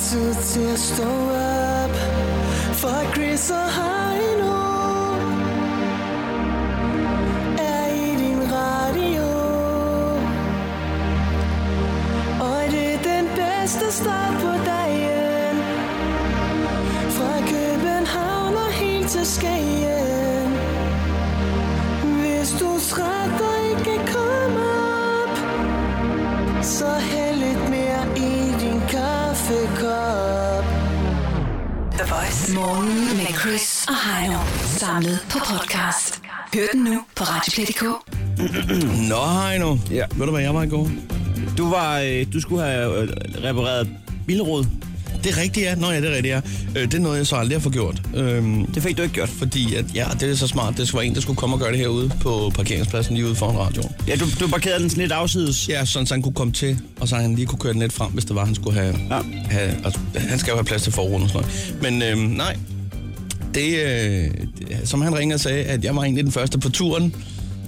tid til at stå op. For Chris og Heino Samlet på podcast. Hør den nu på Radioplay.dk. Nå, Heino. Ja. Ved du, hvad jeg var i går? Du, var, øh, du skulle have øh, repareret bilrod. Det er rigtigt, ja. Nå ja, det er rigtigt, ja. Øh, det er noget, jeg så aldrig har fået gjort. Øhm, Det fik du ikke gjort. fordi, at, ja, det er så smart. Det var en, der skulle komme og gøre det herude på parkeringspladsen lige ude foran radioen. Ja, du, du parkerede den sådan lidt afsides. Ja, sådan så han kunne komme til, og så han lige kunne køre den lidt frem, hvis det var, han skulle have... Ja. have altså, han skal jo have plads til forruden og sådan noget. Men øhm, nej, det, øh, som han ringede og sagde, at jeg var egentlig den første på turen,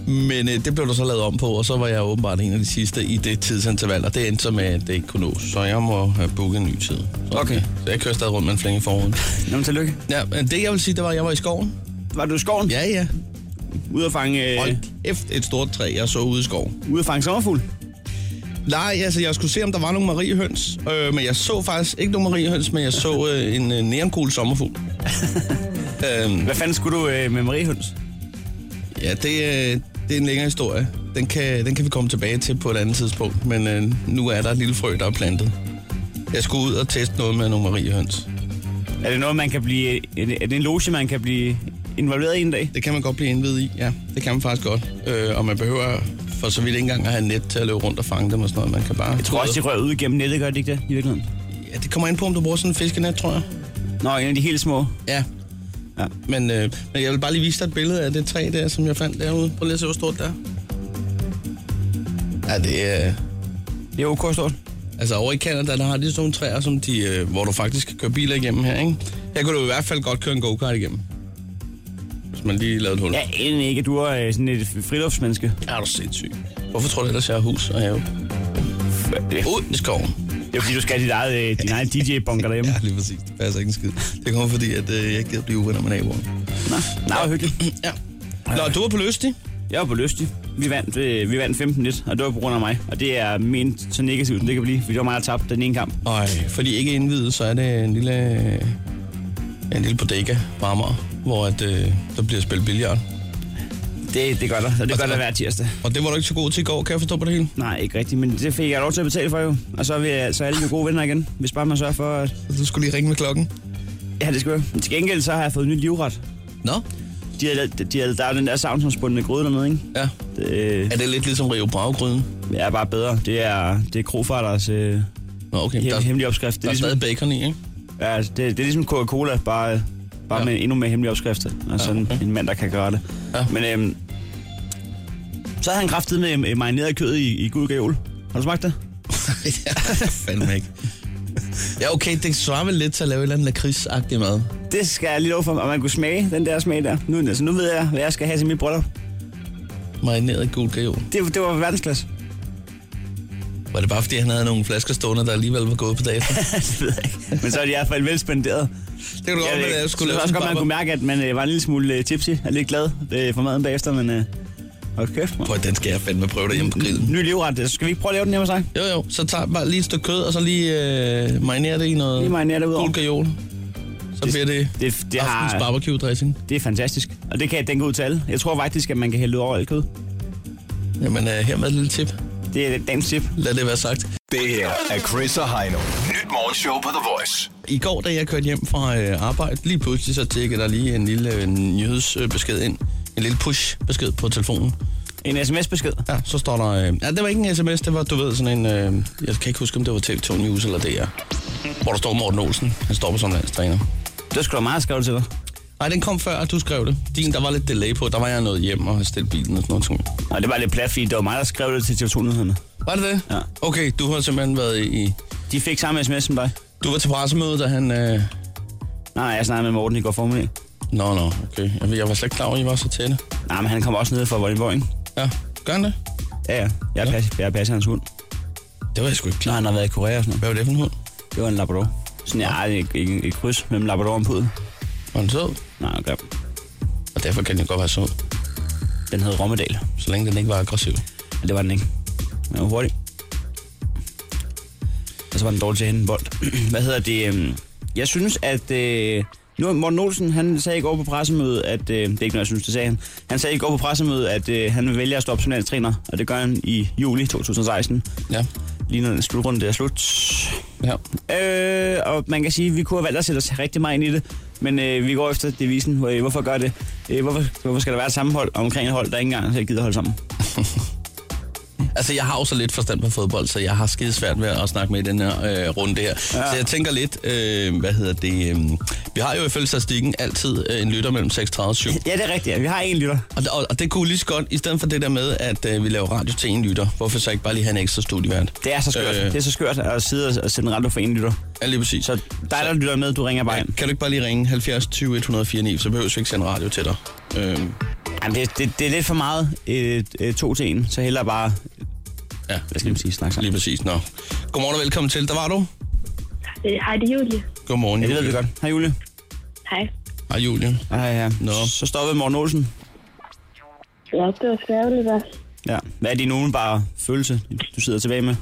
men øh, det blev der så lavet om på, og så var jeg åbenbart en af de sidste i det tidsinterval, og det endte så med, at det ikke kunne nås. Så jeg må have booket en ny tid. Så, Okay. Så jeg kører stadig rundt med en flænge i forruden. Nå, men tillykke. Ja, men det jeg vil sige, det var, at jeg var i skoven. Var du i skoven? Ja, ja. Ude at fange, øh, Hold kæft, et stort træ, jeg så ude i skoven. ude at fange sommerfugl? Nej, altså jeg skulle se, om der var nogle mariehøns, øh, men jeg så faktisk ikke nogen mariehøns, men jeg så øh, en øh, neonkul sommerfugl. øhm, Hvad fanden skulle du øh, med Marie Høns? ja, det, øh, det er en længere historie. Den kan, den kan vi komme tilbage til på et andet tidspunkt, men øh, nu er der et lille frø, der er plantet. Jeg skulle ud og teste noget med nogle mariehøns. Er det noget, man kan blive... Er det det en loge, man kan blive involveret i en dag? Det kan man godt blive indvidet i, ja. Det kan man faktisk godt. Øh, og man behøver for så vidt ikke engang at have net til at løbe rundt og fange dem og sådan noget. Man kan bare... Jeg tror også, de rører ud igennem nettet, gør de ikke det i virkeligheden? Ja, det kommer ind på, om du bruger sådan en fiskenet, tror jeg. Nå, en af de helt små. Ja. Ja. Men, øh, men jeg vil bare lige vise dig et billede af det træ der, som jeg fandt derude. Prøv lige at se, hvor stort det er. Ja, det er... Det er ok stort. Altså over i Canada, der har de sådan nogle træer, som de, øh, hvor du faktisk kan køre biler igennem her, ikke? Her kunne du i hvert fald godt køre en go-kart igennem. Hvis man lige lavede et hul. Ja, egentlig ikke. Du er øh, sådan et friluftsmenneske. Ja, er du sindssyg. Hvorfor tror du ellers, jeg har hus og have? Ud i skoven. Er fordi, du skal have dit eget, øh, din egen DJ-bunker derhjemme. Ja, lige præcis. Det passer ikke en skid. Det kommer fordi, at øh, jeg ikke gider blive uvenner med naboen. Nå, nå, hvor hyggeligt. Ja. Nå, du var på Løstig. Jeg var på Lystig. Vi vandt, øh, vi vandt 15-1, og det var på grund af mig. Og det er ment så negativt, det kan blive, fordi det var mig, der tabte den ene kamp. Og fordi ikke indvidet, så er det en lille, en lille bodega på Amager, hvor at, øh, der bliver spillet billard. Det, det gør der, og det Og gør der hver tirsdag. Og det var du ikke så god til i går, kan jeg forstå på det hele? Nej, ikke rigtigt, men det fik jeg lov til at betale for jo. Og så er, vi, så er alle jo gode venner igen, hvis bare man sørger for, at... Du skulle lige ringe med klokken. Ja, det skal jeg. Men til gengæld så har jeg fået nyt livret. Nå? De er, de er, der er den der savnsomspundne gryde dernede, ikke? Ja. Det Er det lidt ligesom Rio Bravo-gryden? er bare bedre. Det er, det er krofarters øh, Nå, okay. hem, Der, hemmelige opskrift. Det der er er ligesom, stadig bacon i, ikke? ja, det, det er ligesom Coca-Cola, bare, bare Ja. ja. med endnu mere hemmelige opskrifter. Og sådan okay. en mand, der kan gøre det. Ja. Men øhm, så havde han kraftet med øh, marineret kød i, i gud. Har du smagt det? ja, fandme ikke. Ja, okay, det svarer vel lidt til at lave et eller andet lakridsagtigt mad. Det skal jeg lige love for, og man kunne smage den der smag der. Nu, altså, nu ved jeg, hvad jeg skal have til mit bryllup. Marineret gul gajol. Det, det var verdensklasse. Var det bare fordi, han havde nogle flasker stående, der alligevel var gået på dato? det ved jeg ikke. Men så er de i hvert fald velspenderet. Det kan du godt, jeg skulle så lave sådan godt, man kunne mærke, at man øh, var en lille smule øh, tipsy og lidt glad øh, for maden bagefter, men øh, hold kæft, man. Prøv, den skal jeg fandme prøve derhjemme på grillen. Ny livret. Skal vi ikke prøve at lave den hjemme hos dig? Jo, jo, så tager bare lige et stykke kød, og så lige øh, marinere det i noget Lige marinere det ud over. gul. Så bliver det, Det, det, har, barbecue dressing. det er fantastisk. Og det kan den gå ud til alle. Jeg tror faktisk, at man kan hælde ud over alt kød. Jamen, øh, her med et lille tip. Det er dagens tip. Lad det være sagt. Det her er Chris og Heino. Nyt morgenshow på The Voice. I går, da jeg kørte hjem fra øh, arbejde, lige pludselig så tækkede der lige en lille øh, nyhedsbesked ind. En lille push-besked på telefonen. En sms-besked. Ja, så står der... Øh, ja, det var ikke en sms, det var, du ved, sådan en... Øh, jeg kan ikke huske, om det var TV2 News eller DR. Hvor der står Morten Olsen. Han står på som landstræner. Det skulle da meget skrevet til dig. Nej, den kom før, at du skrev det. Din, der var lidt delay på. Der var jeg noget hjem og havde stillet bilen og sådan noget. Og det var lidt plat, fordi det var mig, der skrev det til TV2-nyhederne. Var det det? Ja. Okay, du har simpelthen været i... De fik samme sms som dig. Du var til pressemøde, da han... Øh... Nej, jeg snakkede med Morten i går formiddag. Nå, nå, okay. Jeg, jeg var slet ikke klar over, at I var så tætte. Nej, men han kommer også ned fra Vordingborg, ikke? Ja, gør han det? Ja, ja. Jeg er, pas, jeg er passer hans hund. Det var jeg sgu ikke klar. han har været i Korea og sådan noget. Hvad var det for en hund? Det var en Labrador. Sådan, ja, et, et, et kryds mellem Labrador og Pudel. Var den sød? Nej, okay. Og derfor kan den godt være sød. Den hed Rommedal. Så længe den ikke var aggressiv. Men det var den ikke. Den var hurtig. Og så var den dårlig til at hente en bold. Hvad hedder det? øhm, Jeg synes, at... Øh, nu Morten Olsen, han sagde i går på pressemødet, at... Øh, det er ikke noget, jeg synes, det sagde han. Han sagde i går på pressemødet, at øh, han vil vælge at stoppe som landstræner. Og det gør han i juli 2016. Ja. Lige når den slutrunde er slut. Ja. Øh, og man kan sige, at vi kunne have valgt at sætte os rigtig meget ind i det. Men øh, vi går efter devisen. Øh, Hvorfor gør det? Øh, hvorfor, hvorfor skal der være et sammenhold omkring et hold, der ikke engang givet holde sammen? Altså, jeg har jo så lidt forstand på fodbold, så jeg har skide svært ved at snakke med i den her øh, runde her. Ja. Så jeg tænker lidt, øh, hvad hedder det... Øh, vi har jo ifølge statistikken altid øh, en lytter mellem 36 og 7. Ja, det er rigtigt. Vi har en lytter. Og, og, og det kunne lige så godt, i stedet for det der med, at øh, vi laver radio til en lytter, hvorfor så ikke bare lige have en ekstra studievært? Det er så skørt. Øh. Det er så skørt at sidde og- sende radio for en lytter. Ja, lige præcis. Så dig, der lytter med, du ringer bare ind. Kan du ikke bare lige ringe 70 20 104 9, så behøver vi ikke sende radio til dig. Øh, Jamen, det, det, det er lidt for meget øh, øh, to til en, så hellere bare, ja, hvad skal man sige, snakke sammen. lige præcis. Nå. Godmorgen og velkommen til. Der var du. Øh, Hej, det er Julie. Godmorgen, Ja, det ved vi godt. Hej Julie. Hej. Hej, Julie. Hej, ja. Nå. Så stoppede Morten Olsen. Ja, det var skærveligt, hvad? Ja. Hvad er din umiddelbare følelse, du sidder tilbage med?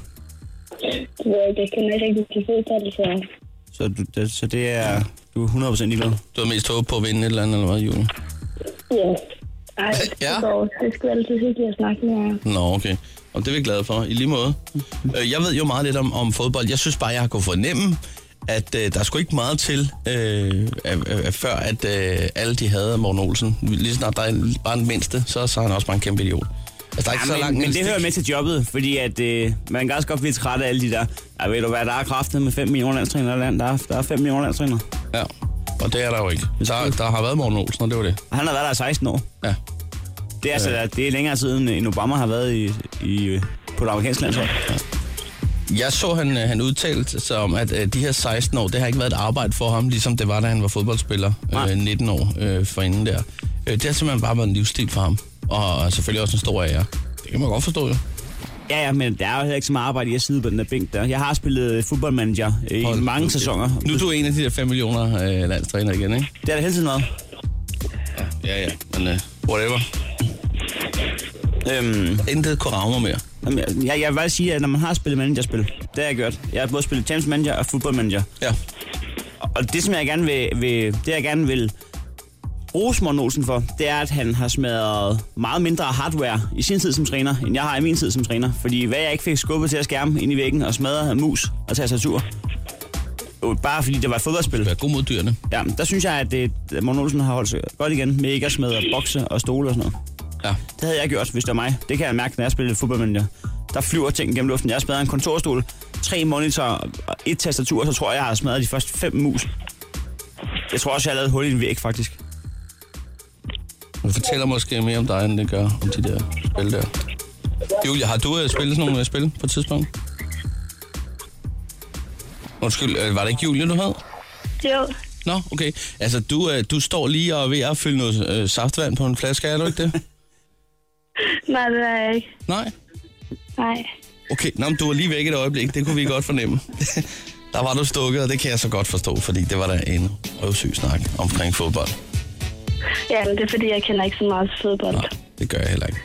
Det ved jeg ikke, jeg kender ikke rigtig til fodbold, så... Så, du, det, så det er, du er 100% ligeglad? Du har mest håbet på at vinde et eller andet, eller hvad, Julie? Ja. Ej, Ja. det går. Det skal altid hyggeligt at snakke med jer. Nå, okay. Og det er vi glade for, i lige måde. Øh, Jeg ved jo meget lidt om, om fodbold. Jeg synes bare, jeg har kunnet fornemme, at øh, der er sgu ikke meget til, øh, øh, før at øh, alle de havde Morten Olsen. Lige snart der er bare den mindste, så, så er han også bare en kæmpe idiot. Altså, der er ikke Ja, så men, langt men det hører med til jobbet, fordi at, øh, man kan også godt blive træt af alle de der. Ja, ved du hvad, der er kraftet med 5 millioner landstrænere land. Der er, der er 5 millioner landstrænere. Ja, og det er der jo ikke. Der, der har været Morten Olsen, og det var det. Han har været der i 16 år. Ja. Det er, altså, det er længere siden, end Obama har været i, i, på det amerikanske landshold. Jeg så, han, øh, han udtalte sig om, at øh, de her 16 år, det har ikke været et arbejde for ham, ligesom det var, da han var fodboldspiller, øh, 19 år øh, forinden der. Øh, det har simpelthen bare været en livsstil for ham, og selvfølgelig også en stor ære. Det kan man godt forstå, jo. Ja, ja, men der er jo heller ikke så meget arbejde i at sidde på den der bænk der. Jeg har spillet fodboldmanager i Hold mange nu, sæsoner. Nu er du en af de der 5 millioner øh, landstræner igen, ikke? Det er der hele tiden noget. Ja, ja, men øh, whatever. Øhm, Intet kunne rave mig mere. jamen, jeg, jeg vil bare sige, at når man har spillet managerspil, det har jeg gjort. Jeg har både spillet Champions Manager og fodboldmanager. Ja. Og det, som jeg gerne vil, vil det jeg gerne vil rose Morten Olsen for, det er, at han har smadret meget mindre hardware i sin tid som træner, end jeg har i min tid som træner. Fordi hvad jeg ikke fik skubbet til at skærme ind i væggen og smadret mus og tastatur, jo, bare fordi det var et fodboldspil. Vær god mod dyrene. Ja, der synes jeg, at, det, at Morten Olsen har holdt sig godt igen med ikke at smadre bokse og stole og sådan noget. Ja. Det havde jeg gjort, hvis det var mig. Det kan jeg mærke, når jeg spiller fodboldmanager. Der flyver ting gennem luften. Jeg har smadret en kontorstol, tre monitorer og et tastatur, så tror jeg, jeg har smadret de første fem mus. Jeg tror også, jeg har lavet hul i en væg, faktisk. Det fortæller måske mere om dig, end det gør om de der spil der. Julia, har du øh, spillet sådan nogle øh, spil på et tidspunkt? Undskyld, øh, var det ikke Julia, du havde? Jo, Nå, okay. Altså, du, øh, du står lige og er ved at fylde noget øh, saftvand på en flaske, er du ikke det? nej, det er jeg ikke. Nej? Nej. Okay, Nå, men du var lige væk et øjeblik. Det kunne vi godt fornemme. Der var du stukket, og det kan jeg så godt forstå, fordi det var da en røvsyg snak omkring fodbold. Ja, men det er fordi, jeg kender ikke så meget til fodbold. Nej, det gør jeg heller ikke.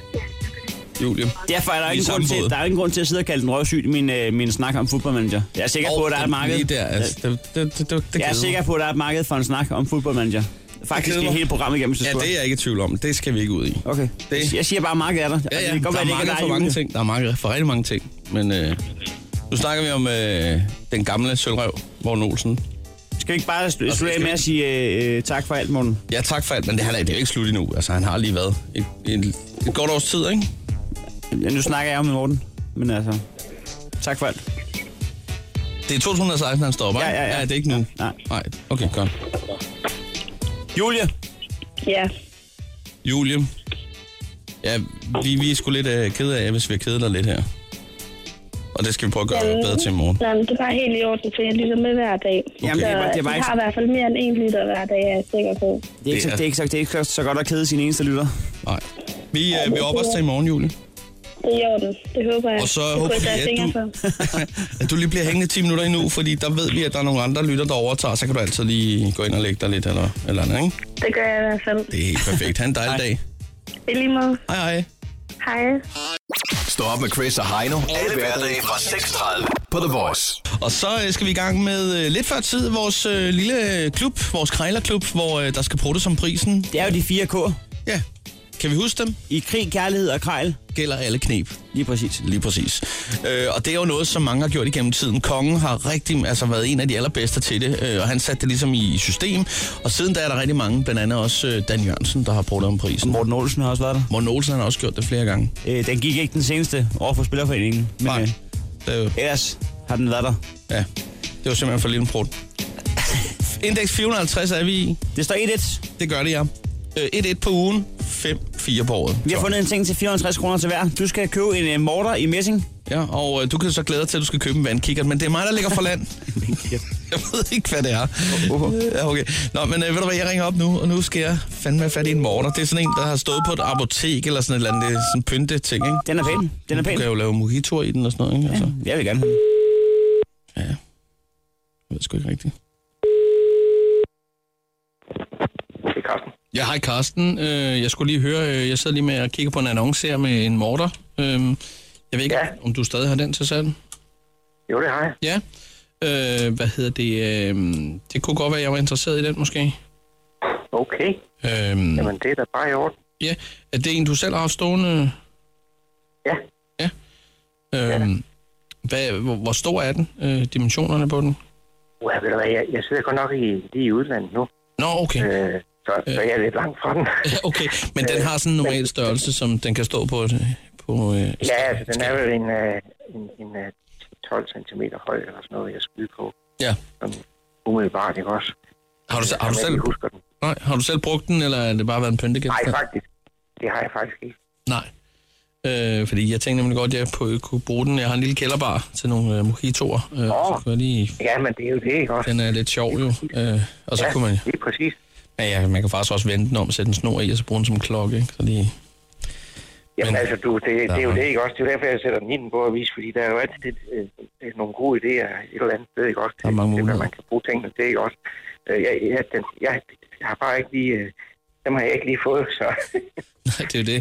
Julie? Derfor er der er grund til, der er ingen grund til at sidde og kalde den røvsyg i min, øh, min snak om fodboldmanager. Jeg er sikker på, at der er et marked. Der, altså, det, det, det, det, Jeg er sikker på, at der er et marked for en snak om fodboldmanager. Faktisk i hele programmet igennem, du Ja, det er jeg ikke i tvivl om. Det skal vi ikke ud i. Okay. Det- Jeg siger bare, at markedet er der. Ja, ja, det kan godt der er marked er for mange ting. Der er marked for rigtig mange ting. Men øh, nu snakker vi om øh, den gamle sølvrøv, Morten Olsen. Skal vi ikke bare sl- slutte af med at sige øh, øh, tak for alt, Morten? Ja, tak for alt, men det, er, det er jo ikke slut endnu. Altså, han har lige været et, et, et godt års tid, ikke? Ja, nu snakker jeg om med Morten, men altså, tak for alt. Det er 2016, han står op, Ja, ikke? ja, ja. ja. det er ikke nu. Nej. Nej, okay, godt. Julie, Ja. Julie. Ja, vi, vi er sgu lidt øh, kede af, hvis vi har kedet dig lidt her. Og det skal vi prøve at gøre Jamen, bedre til i morgen. Nej, men det er bare helt i orden, for jeg lytter med hver dag. Jamen, så det er bare- det er bare jeg ikke- har i hvert fald mere end en lytter hver dag, er jeg sikker på. det er, ikke, så, Det er- det, er ikke så, det er ikke så, godt at kede sin eneste lytter. Nej. Vi, øh, vi opper os til i morgen, Julie. Det er i orden. Det håber jeg. Og så det håber vi, jeg at du- at du lige bliver hængende 10 minutter endnu, fordi der ved vi, at der er nogle andre lytter, der overtager, så kan du altid lige gå ind og lægge dig lidt eller, eller andet, ikke? Det gør jeg i hvert fald. Det er helt perfekt. Ha' en dejlig dag. I lige måde. Hej hej. Hej. Stå op med Chris og Heino. Alle hverdage fra 6.30 på The Voice. Og så øh, skal vi i gang med øh, lidt før tid vores øh, lille klub, vores krejlerklub, hvor der skal prutte som prisen. Det er jo de fire K. Ja, kan vi huske dem? I krig, kærlighed og krejl. Gælder alle knep. Lige præcis. Lige præcis. Øh, og det er jo noget, som mange har gjort igennem tiden. Kongen har rigtig, altså været en af de allerbedste til det, øh, og han satte det ligesom i system. Og siden da er der rigtig mange, blandt andet også øh, Dan Jørgensen, der har brugt om prisen. Morten Olsen har også været der. Morten Olsen har også gjort det flere gange. Øh, den gik ikke den seneste over for Spillerforeningen. Men Nej. øh, Det er jo, ellers har den været der. ja, det var simpelthen for lille en prut. Indeks 450 er vi i. Det står 1-1. Det gør det, ja. Øh, 1-1 på ugen, 5-4 på året. Vi har Så. fundet en ting til 450 kroner til hver. Du skal købe en uh, morter i messing. Ja, og øh, du kan så glæde dig til, at du skal købe en vandkikker, men det er mig, der ligger for land. jeg ved ikke, hvad det er. Ja, okay. Nå, men øh, ved du hvad, jeg ringer op nu, og nu skal jeg fandme have fat i en morter. Det er sådan en, der har stået på et apotek eller sådan et eller andet. Det er sådan en pynte ting, ikke? Den er pæn. Den er Du pæn. kan jo lave mojitoer i den og sådan noget, ikke? Altså, Jeg vil gerne have den. ja. Jeg ved sgu ikke rigtigt. Det er Carsten. Ja, hej Karsten. Øh, jeg skulle lige høre, øh, jeg sidder lige med at kigge på en annonce her med en morter. Øh, jeg ved ikke, Ja. om du stadig har den til salg? Jo, det har jeg. Ja. Øh, hvad hedder det? Øh, det kunne godt være, at jeg var interesseret i den måske. Okay. Øh, Jamen, det er da bare i orden. ja. Er det en, du selv har haft stående? Ja. Ja. Øh, hvad, hvor, hvor stor er den? Øh, dimensionerne på den? Uha, ved du hvad, jeg, jeg sidder godt nok i, lige i udlandet nu, Nå, okay. øh, så, så jeg er lidt langt fra den. Okay. Men den har sådan en normal størrelse, som den kan stå på et, på øh, ja, altså, den er jo en, øh, en, en øh, 12 cm høj eller sådan noget, jeg skyder på. Ja. Sådan umiddelbart, ikke også? Har du, har, du selv, lige husker den. nej, har du selv brugt den, eller er det bare været en Nej, pyntegenstand? faktisk. Det har jeg faktisk ikke. Nej. Øh, fordi jeg tænkte nemlig godt, at jeg på- kunne bruge den. Jeg har en lille kælderbar til nogle øh, mojitoer. Øh, så kunne jeg lige... Ja, men det er jo det, ikke også? Den er lidt sjov jo. Øh, og så ja, kunne man... lige præcis. Ja, ja, man kan faktisk også vende den om, sætte en snor i, og så bruge den som klokke. Ikke? Så lige... Jamen Men- altså, du, det, det er jo det, ikke også? Det er derfor, jeg sætter den i den på avis, fordi der er jo altid et, øh, øh, nogle gode idéer et eller andet sted, ikke også? Der er mange til, hvad man kan bruge tingene til, ikke også? Øh, jeg, jeg, den, jeg, jeg har bare ikke lige... Øh, dem har jeg ikke lige fået, så... Nej, det er jo det.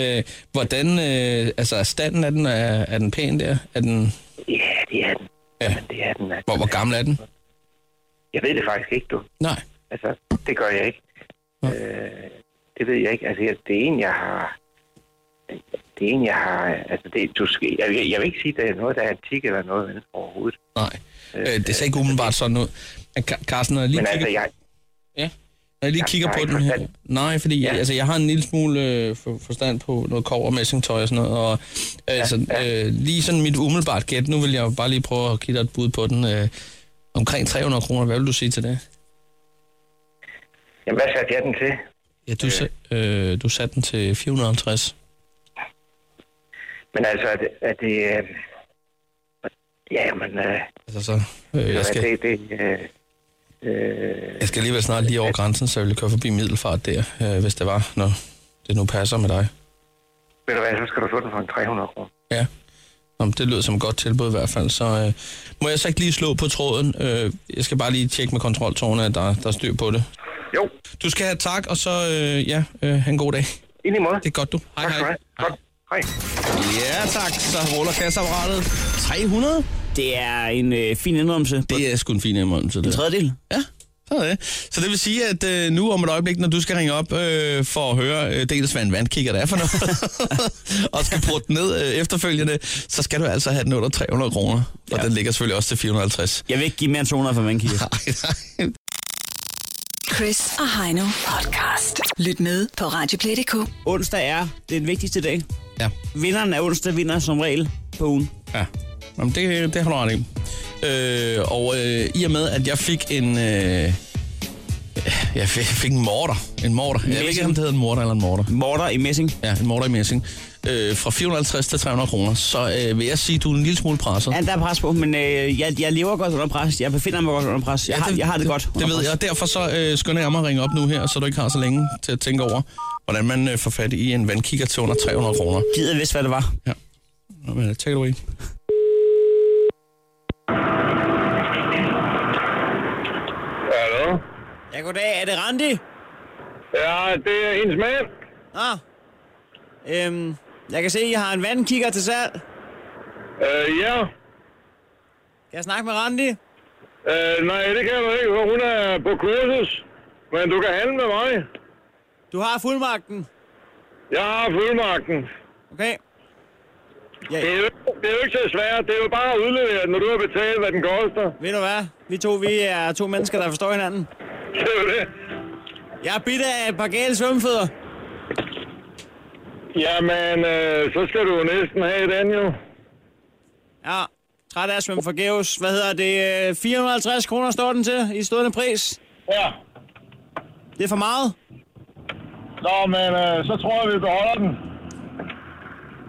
Øh, hvordan... Øh, altså, er standen af den, er, er den pæn der? Er den... ja, det er den. Ja. Jamen, det er den. Altså. Hvor, hvor gammel er den? Jeg ved det faktisk ikke, du. Nej. Altså, det gør jeg ikke. Nå. Øh, det ved jeg ikke. Altså, jeg- det er en, jeg har... Det er en, jeg har... Altså, det, du skal, jeg, jeg, vil ikke sige, at det er noget, der er antik eller noget vel, overhovedet. Nej. Øh, det ser ikke umiddelbart sådan ud. Carsten, når jeg lige Men kigger, altså, jeg, ja, når jeg lige Jeg- kigger på den her... Nej, fordi ja. Ja. altså, jeg har en lille smule øh, for, forstand på noget kov og messingtøj og sådan noget. Og, altså, Øh, lige sådan mit umiddelbart gæt, nu vil jeg bare lige prøve at give dig et bud på den. Øh, omkring 300 kroner, hvad vil du sige til det? Jamen, hvad satte jeg den til? Ja, du, øh. øh, du satte den til 450. Men altså, er det... Er det øh, ja, men... Øh, Altså så, øh, jeg, skal, Det, det, øh, øh, jeg skal alligevel snart lige over grænsen, så jeg vil køre forbi Middelfart der, øh, hvis det var, når det nu passer med dig. ved du hvad, så skal du få den for en 300 kroner. Ja. Nå, det lyder som et godt tilbud i hvert fald. Så øh, må jeg så ikke lige slå på tråden? Øh, jeg skal bare lige tjekke med kontroltårne, at der, der er styr på det. Jo, Du skal have tak, og så øh, ja, øh, have en god dag. i lige måde. Det er godt, du. Hej, Tak hej. have. Godt. Hej. Ja, tak. Så ruller kasseapparatet. 300? Det er en øh, fin indrømmelse. Det er sgu en fin indrømmelse, en det. tredjedel. Ja, så det. Så det vil sige, at øh, nu om et øjeblik, når du skal ringe op øh, for at høre øh, dels, hvad en vandkigger der er for noget, og skal putte den ned øh, efterfølgende, så skal du altså have den under 300 kroner. Og Ja. den ligger selvfølgelig også til 450. Jeg vil ikke give mere end 200 for vandkigger. Nej, nej. Chris og Heino podcast. Lyt med på Radioplay.dk. Onsdag er den vigtigste dag. Ja, Vinderen af onsdag vinder som regel på ugen. ja. Jamen, det, det har du ret i. Øh, og øh, i og med, at jeg fik en... Øh, jeg fik, fik en morter. En morter. Jeg ved ikke, om det hedder en morter eller en morter. Morter i messing. Ja, en morter i messing. Øh, fra 450 til 300 kroner. Så øh, vil jeg sige, at du er en lille smule presset. Ja, der er pres på, men øh, jeg, jeg lever godt under pres. Jeg befinder mig godt under pres. Jeg, har, jeg har det godt Det ved jeg, og derfor så øh, skynder jeg mig at ringe op nu her, så du ikke har så længe til at tænke over, hvordan man øh, får fat i en vandkigger til under 300 kroner. Gider vidste, hvad det var. Ja. Men, take it away. Hallo? Ja, goddag. Er det Randi? Ja, det er hendes mand. Ah. Øhm, jeg kan se, at I har en vandkigger til salg. Øh, ja. Kan jeg snakke med Randi? Øh, nej, det kan du ikke, for hun er på kursus. Men du kan handle med mig. Du har fuldmagten. Jeg har fuldmagten. Okay. Ja, Det er, jo, det er jo ikke så svært. Det er jo bare at udlevere den, når du har betalt, hvad den koster. ved du hvad? Vi to, vi er to mennesker, der forstår hinanden. Det er jo det. Jeg er bidt af et par gale svømmefødder. Jamen, øh, så skal du næsten have den jo. Ja, træt af at svømme forgæves. Hvad hedder det? Øh, 450 kroner står den til i stående pris. Ja. Det er for meget. Nå, men øh, så tror jeg, vi beholder den.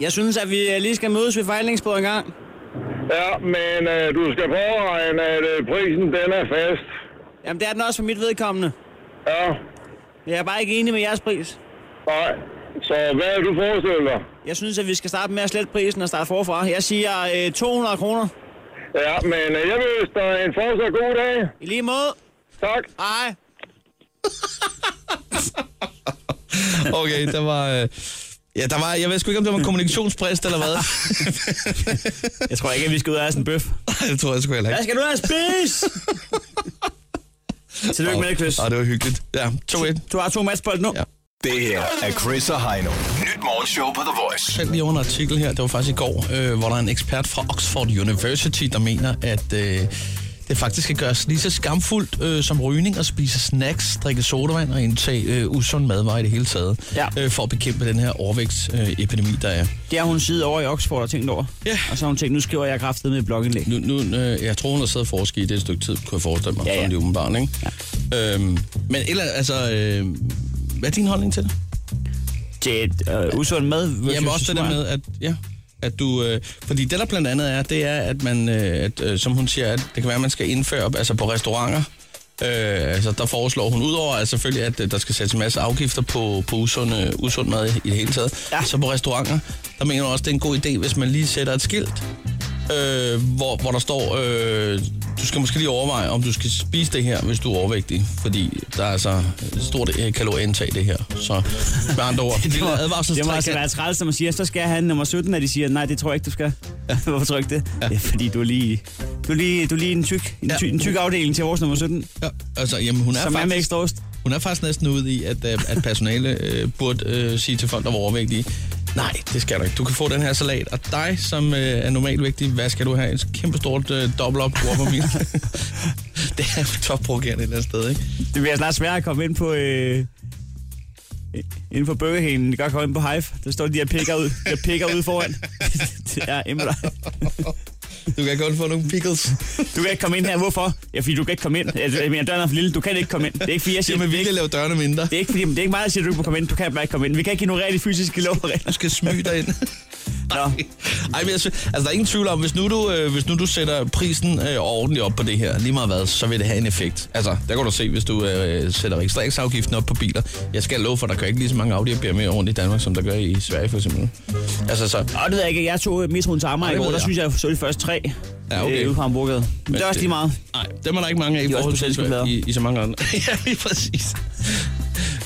Jeg synes, at vi øh, lige skal mødes ved forhandlingsbordet en gang. Ja, men øh, du skal påregne, at øh, prisen den er fast. Jamen, det er den også for mit vedkommende. Ja. Jeg er bare ikke enig med jeres pris. Nej. Så hvad er du forestiller dig? Jeg synes, at vi skal starte med at slette prisen og starte forfra. Jeg siger øh, 200 kroner. Ja, men øh, jeg vil ønske dig en fortsat god dag. I lige måde. Tak. Hej. Okay, der var... Øh, ja, der var... Jeg ved sgu ikke, om det var en kommunikationsbrist eller hvad. Jeg tror ikke, at vi skal ud af sådan en bøf. Nej, det tror jeg sgu heller Hvad ikke. skal du have spise? Tillykke med det, Chris. Ah, det var hyggeligt. Ja, 2-1. Du har to matchbold nu. Ja. Det her er Chris og Heino. Nyt morgenshow på The Voice. selv lige over en artikel her, det var faktisk i går, øh, hvor der er en ekspert fra Oxford University, der mener, at øh, det faktisk kan gøres lige så skamfuldt øh, som rygning at spise snacks, drikke sodavand og indtage øh, usund madvarer i det hele taget, Ja. øh, for at bekæmpe den her overvægtsepidemi, øh, epidemi, der er. Det har hun siddet over i Oxford og tænkt over. Ja. Og så har hun tænkt, nu skriver jeg kraftet med blogindlæg. Nu, nu, øh, jeg tror, hun har siddet og forsket i det et stykke tid, kunne jeg forestille mig, Ja, ja, lige umiddelbart, ikke? Ja. Øhm, men eller, altså, øh, hvad er din holdning til det? Til et øh, usund mad. Jamen også det der med, at, ja, at du... Øh, fordi det der blandt andet er, det er, at man, øh, at, øh, som hun siger, at det kan være, at man skal indføre altså på restauranter. Øh, altså der foreslår hun, udover at selvfølgelig, at øh, der skal sættes en masse afgifter på, på usund, øh, usund mad i, det hele taget, Ja. så på restauranter, der mener hun også, det er en god idé, hvis man lige sætter et skilt, øh, hvor, hvor der står, øh, du skal måske lige overveje, om du skal spise det her, hvis du er overvægtig, fordi der er altså et stort øh, kalorieindtag det her. Så med andre ord, Det lille må, det må altså være træls, når man siger, så skal jeg have nummer 17, og de siger, nej, det tror jeg ikke, du skal. Ja. Hvorfor tror jeg ikke det? Ja. Det er fordi, du er lige, du er lige, du er lige en, tyk, en, Ja. ty, en tyk afdeling til vores nummer 17, Ja, altså, jamen, hun er, som er med faktisk, ekstra ost. hun er faktisk næsten ude i, at, øh, at personale øh, burde øh, sige til folk, der var overvægtige, nej, det skal du ikke. Du kan få den her salat, og dig, som øh, er normalvægtig, hvad skal du have? Et kæmpestort øh, dobbelt op Whopper Det er topprovokerende et eller andet sted, ikke? Det bliver snart svært at komme ind på... Øh, inden for Burger King. Det kan godt komme ind på Hive. Der står de her pikker ud, de her pikker ude foran. det er Emma du kan godt få nogle pickles. Du kan ikke komme ind her. Hvorfor? Ja, fordi du kan ikke komme ind. Jeg, jeg mener, døren er for lille. Du kan ikke komme ind. Det er ikke fordi, jeg siger, Jamen, vi kan lave dørene mindre. det er ikke, fordi, det er ikke mig, der siger, at du ikke må komme ind. Du kan bare ikke komme ind. Vi kan ikke ignorere de fysiske lov. Du skal smyge dig ind. Nå. Ej, men jeg synes, altså, der er ingen tvivl om, hvis nu du, øh, hvis nu du sætter prisen øh, ordentligt op på det her, lige meget hvad, så vil det have en effekt. Altså, der kan du se, hvis du øh, sætter registreringsafgiften op på biler. Jeg skal love for, der kører ikke lige så mange Audi og BMW rundt i Danmark, som der gør i Sverige for eksempel. Altså, så... Og det ved jeg ikke. Jeg tog metroen til Amager i går. Der synes jeg, så de første tre Ja, okay. øh, ude på Hamburgade. Men det er også lige meget. Nej, dem er der ikke mange af i forhold til i, i så mange andre. ja, lige præcis.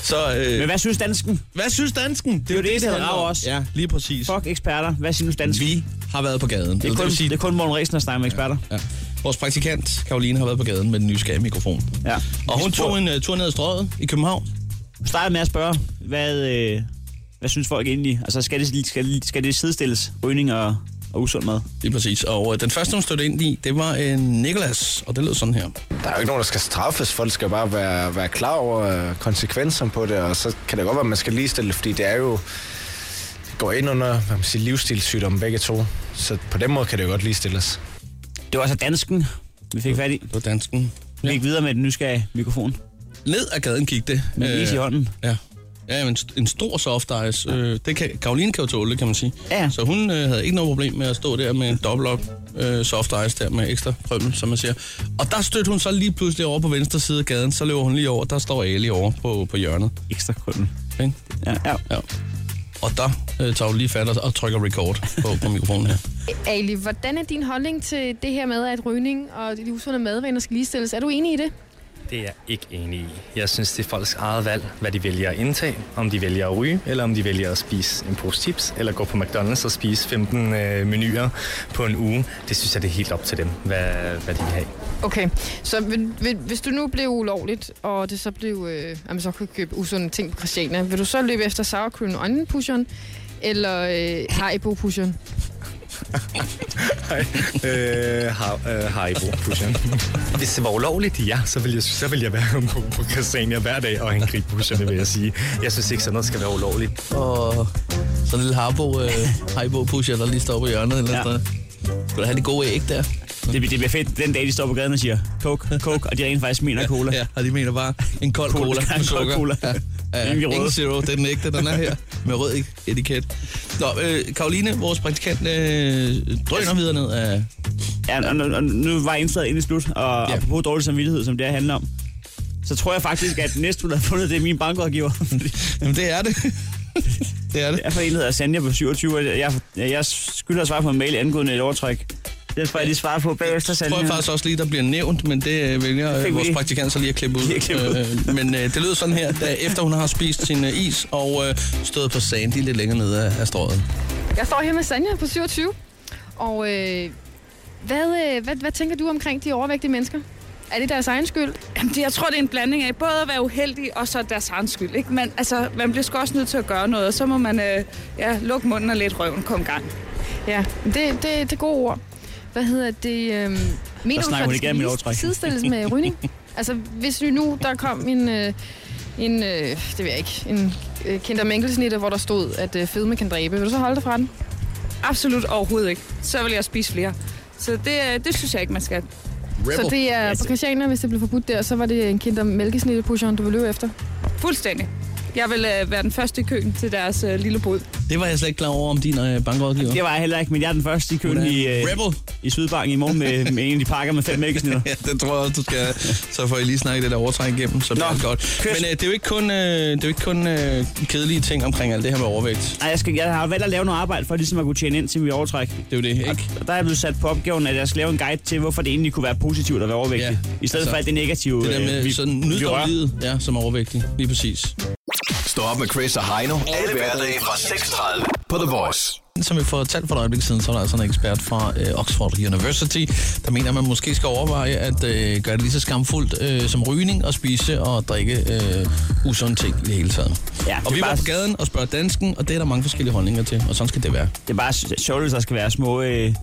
Så, øh, Men hvad synes dansken? hvad synes dansken? Det jo det, det handler om. også. Ja, lige præcis. Fuck eksperter. Hvad synes dansken? Vi har været på gaden. Det er, kun, vil sige, det er kun Morten Ræsen, der snakker med eksperter. Ja. Vores praktikant, Karoline, har været på gaden med den nysgerrige mikrofon. Ja. Og hun tog en uh, tur ned ad strøget i København. startede med at spørge, hvad, øh, hvad synes folk egentlig? Altså, skal det, skal, skal det sidestilles, rygning og, og usund mad? Lige præcis. Og uh, den første, hun stødte ind i, det var uh, Nikolas, og det lød sådan her. Der er jo ikke nogen, der skal straffes. Folk skal bare være, være klar over øh, konsekvenserne på det, og så kan det godt være, at man skal ligestille det, fordi det er jo det går ind under hvad man siger, livsstilssygdomme begge to. Så på den måde kan det jo godt ligestilles. Det var altså dansken, vi fik fat i. På dansken. Vi gik videre med den nysgerrige mikrofon. Ned ad gaden gik det. Med Øh, is i hånden. Ja. Ja, men en stor soft ice. Øh, det kan, Karoline kan jo tåle det, kan man sige. Ja. Så hun øh, havde ikke noget problem med at stå der med en dobbelt op øh, soft ice der med ekstra krømmel, som man siger. Og der stødte hun så lige pludselig over på venstre side af gaden. Så løber hun lige over. Der står Ali over på, på hjørnet. Ekstra krømmel. Ikke? Ja, ja. Ja. Og der øh, tager du lige fat og, og trykker record på, på mikrofonen her. Ali, hvordan er din holdning til det her med, at rygning og de usunde madvaner skal ligestilles? Er du enig i det? Det er jeg ikke enig i. Jeg synes, det er folks eget valg, hvad de vælger at indtage. Om de vælger at ryge, eller om de vælger at spise en pose chips, eller gå på McDonald's og spise 15 øh, menuer på en uge. Det synes jeg, det er helt op til dem, hvad, hvad de vil have. Okay, så vil, vil, hvis du nu blev ulovligt, og det så blev, øh, at man så kunne købe usunde ting på Christiania, vil du så løbe efter sour cream og onion pusheren, eller øh, Haribo pusheren? Øh, har, øh, Haribo pusheren. Hvis det var ulovligt, ja, så vil jeg, så vil jeg være på, på Christiania hver dag og hænge pusherne, vil jeg sige. Jeg synes ikke, sådan noget skal være ulovligt. Og så en lille Harbo, øh, Haribo pusher, der lige står på hjørnet. Eller Ja. ja. Skal du have de gode æg der? Det, det bliver fedt den dag, de står på gaden og siger coke, coke, og de rent faktisk mener cola. Ja, og de mener bare en kold Cola, cola, en med sukker. cola. Ja. Ja, Ingen zero, det er den ægte, den er her. Med rød etiket. Nå, øh, Karoline, vores praktikant, øh, drøner videre ned af... Ja, og, nu- og nu var indslaget ind i slut, og ja. apropos dårlig samvittighed, som det her handler om, så tror jeg faktisk, at næste hun har fundet, det er min bankrådgiver. Jamen, det er det. det er det. det er for en, der hedder Sanja på 27, og jeg, jeg, jeg skylder at svare på en mail angående et overtræk. Den får jeg lige svare på bagefter, Jeg Sanja. tror jeg faktisk også lige, der bliver nævnt, men det øh, vælger fik øh, vi vores praktikant så lige at klippe ud. Klippe ud. Øh, men øh, det lyder sådan her, da efter hun har spist sin øh, is og øh, stået på Sandy lidt længere nede af, af strøget. Jeg står her med Sanja på 27, og øh, hvad, øh, hvad, hvad tænker du omkring de overvægtige mennesker? Er det deres egen skyld? Jamen, det, jeg tror, det er en blanding af både at være uheldig og så deres egen skyld. Ikke? Men altså, man bliver sgu også nødt til at gøre noget, og så må man øh, ja, lukke munden og lidt røven komme i gang. Ja, det, det, det er gode ord. Hvad hedder det? Øh, mener du, hun det skal sidestilles med rygning? altså, hvis vi nu, der kom en, øh, en øh, det ved jeg ikke, en øh, kinder mænkelsnitter, hvor der stod, at øh, fedme kan dræbe. Vil du så holde dig fra den? Absolut overhovedet ikke. Så vil jeg spise flere. Så det, øh, det synes jeg ikke, man skal. Så det er på Christiania, hvis det blev forbudt der, så var det en kinder mælkesnitterpusheren, du vil løbe efter? Fuldstændig. Jeg vil øh, være den første i køen til deres øh, lille bod. Det var jeg slet ikke klar over om din øh, bankrådgiver. Det var jeg heller ikke, men jeg er den første i køen i, øh, Rebel. i Sydbank i morgen med, med en af de pakker med fem mælkesnitter. Ja, det tror jeg også, du skal. Så får I lige snakket det der overtræk igennem, så bliver det godt. kys. Men øh, det er jo ikke kun, øh, det er jo ikke kun øh, kedelige ting omkring alt det her med overvægt. Nej, jeg, skal, jeg har valgt at lave noget arbejde for ligesom at kunne tjene ind til mit overtræk. Det er jo det, ikke? Og der er jeg blevet sat på opgaven, at jeg skal lave en guide til, hvorfor det egentlig kunne være positivt at være overvægtig. Ja, I stedet altså, for alt det negative, Det der med øh, vi, sådan vi livet, ja, som overvægtig. Lige præcis. Stå op med Chris og Heino. Alle hverdage fra 6.30 på The Voice. Som vi fortalte for et øjeblik siden, så er der altså en ekspert fra øh, Oxford University, der mener, at man måske skal overveje at øh, gøre det lige så skamfuldt øh, som rygning og spise og drikke øh, usunde ting i det hele taget. Ja, og vi er var bare- på gaden og spørger dansken, og det er der mange forskellige holdninger til, og sådan skal det være. Det er bare sjovt, hvis der skal være små øh,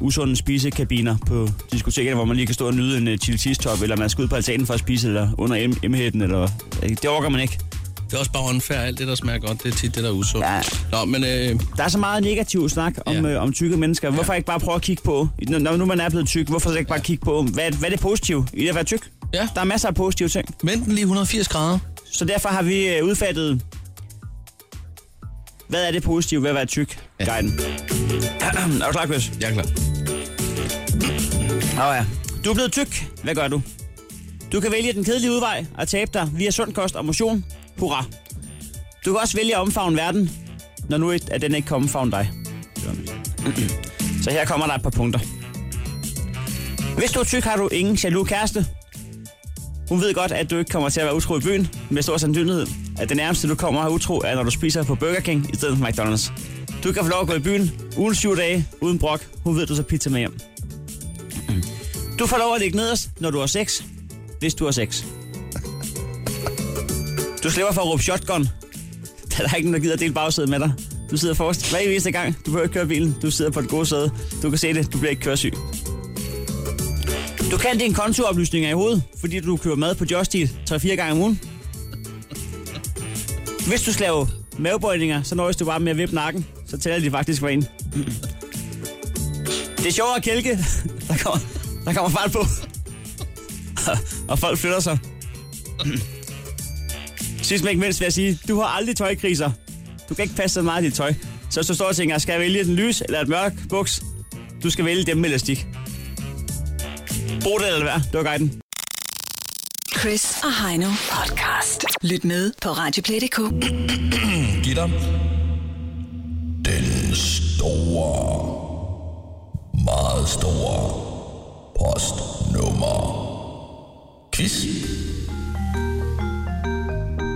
usunde spisekabiner på diskotekerne, hvor man lige kan stå og nyde en uh, chili cheese top, eller man skal ud på altanen for at spise, eller under M- M-hætten, eller... øh, Det orker man ikke. Det er også bare unfair. Alt det, der smager godt, det er tit det, der er usundt. Ja. Nå, men øh, Der er så meget negativ snak om, ja. øh, om tykke mennesker. Hvorfor ikke bare prøve at kigge på, når nu man er blevet tyk, hvorfor så ikke bare kigge på, hvad, hvad er det positive i at være tyk? Ja. Der er masser af positive ting. Den lige 180 grader. Så derfor har vi øh, udfattet, hvad er det positive ved at være tyk? Ja. Guiden. er du klar, Chris? Jeg er klar. Åh ja. Du er blevet tyk. Hvad gør du? Du kan vælge den kedelige udvej at tabe dig via sund kost og motion. Hurra. Du kan også vælge at omfavne verden, når nu er den ikke kan omfavne dig. Så her kommer der et par punkter. Hvis du er tyk, har du ingen jaloux kæreste. Hun ved godt, at du ikke kommer til at være utro i byen, med stor sandsynlighed. At det nærmeste, du kommer at være utro, er, når du spiser på Burger King i stedet for McDonald's. Du kan få lov at gå i byen ugen syv dage, uden brok. Hun ved, du så pizza med hjem. Du får lov at ligge nederst, når du har sex, hvis du har sex. Du slipper for at råbe shotgun. Der er ikke nogen, der gider at dele bagsædet med dig. Du sidder forrest hver eneste gang. Du behøver ikke køre bilen. Du sidder på et gode sæde. Du kan se det. Du bliver ikke køresyg. Du kan dine kontooplysninger i hovedet, fordi du køber mad på Just Eat 3-4 gange om ugen. Hvis du skal lave mavebøjninger, så nøjes du bare med at vippe nakken. Så tæller de faktisk for en. Det er sjovere at kælke. Der kommer, der kommer fart på. Og folk flytter sig. Sidst men ikke mindst vil jeg sige, du har aldrig tøjkriser. Du kan ikke passe så meget i dit tøj. Så hvis du står og tænker, skal jeg vælge den lys eller et mørk buks? Du skal vælge dem med elastik. Brug det eller hvad? Det var guiden. Chris og Heino podcast. Lyt med på Radioplay.dk. Gitter. den store, meget store postnummer quiz.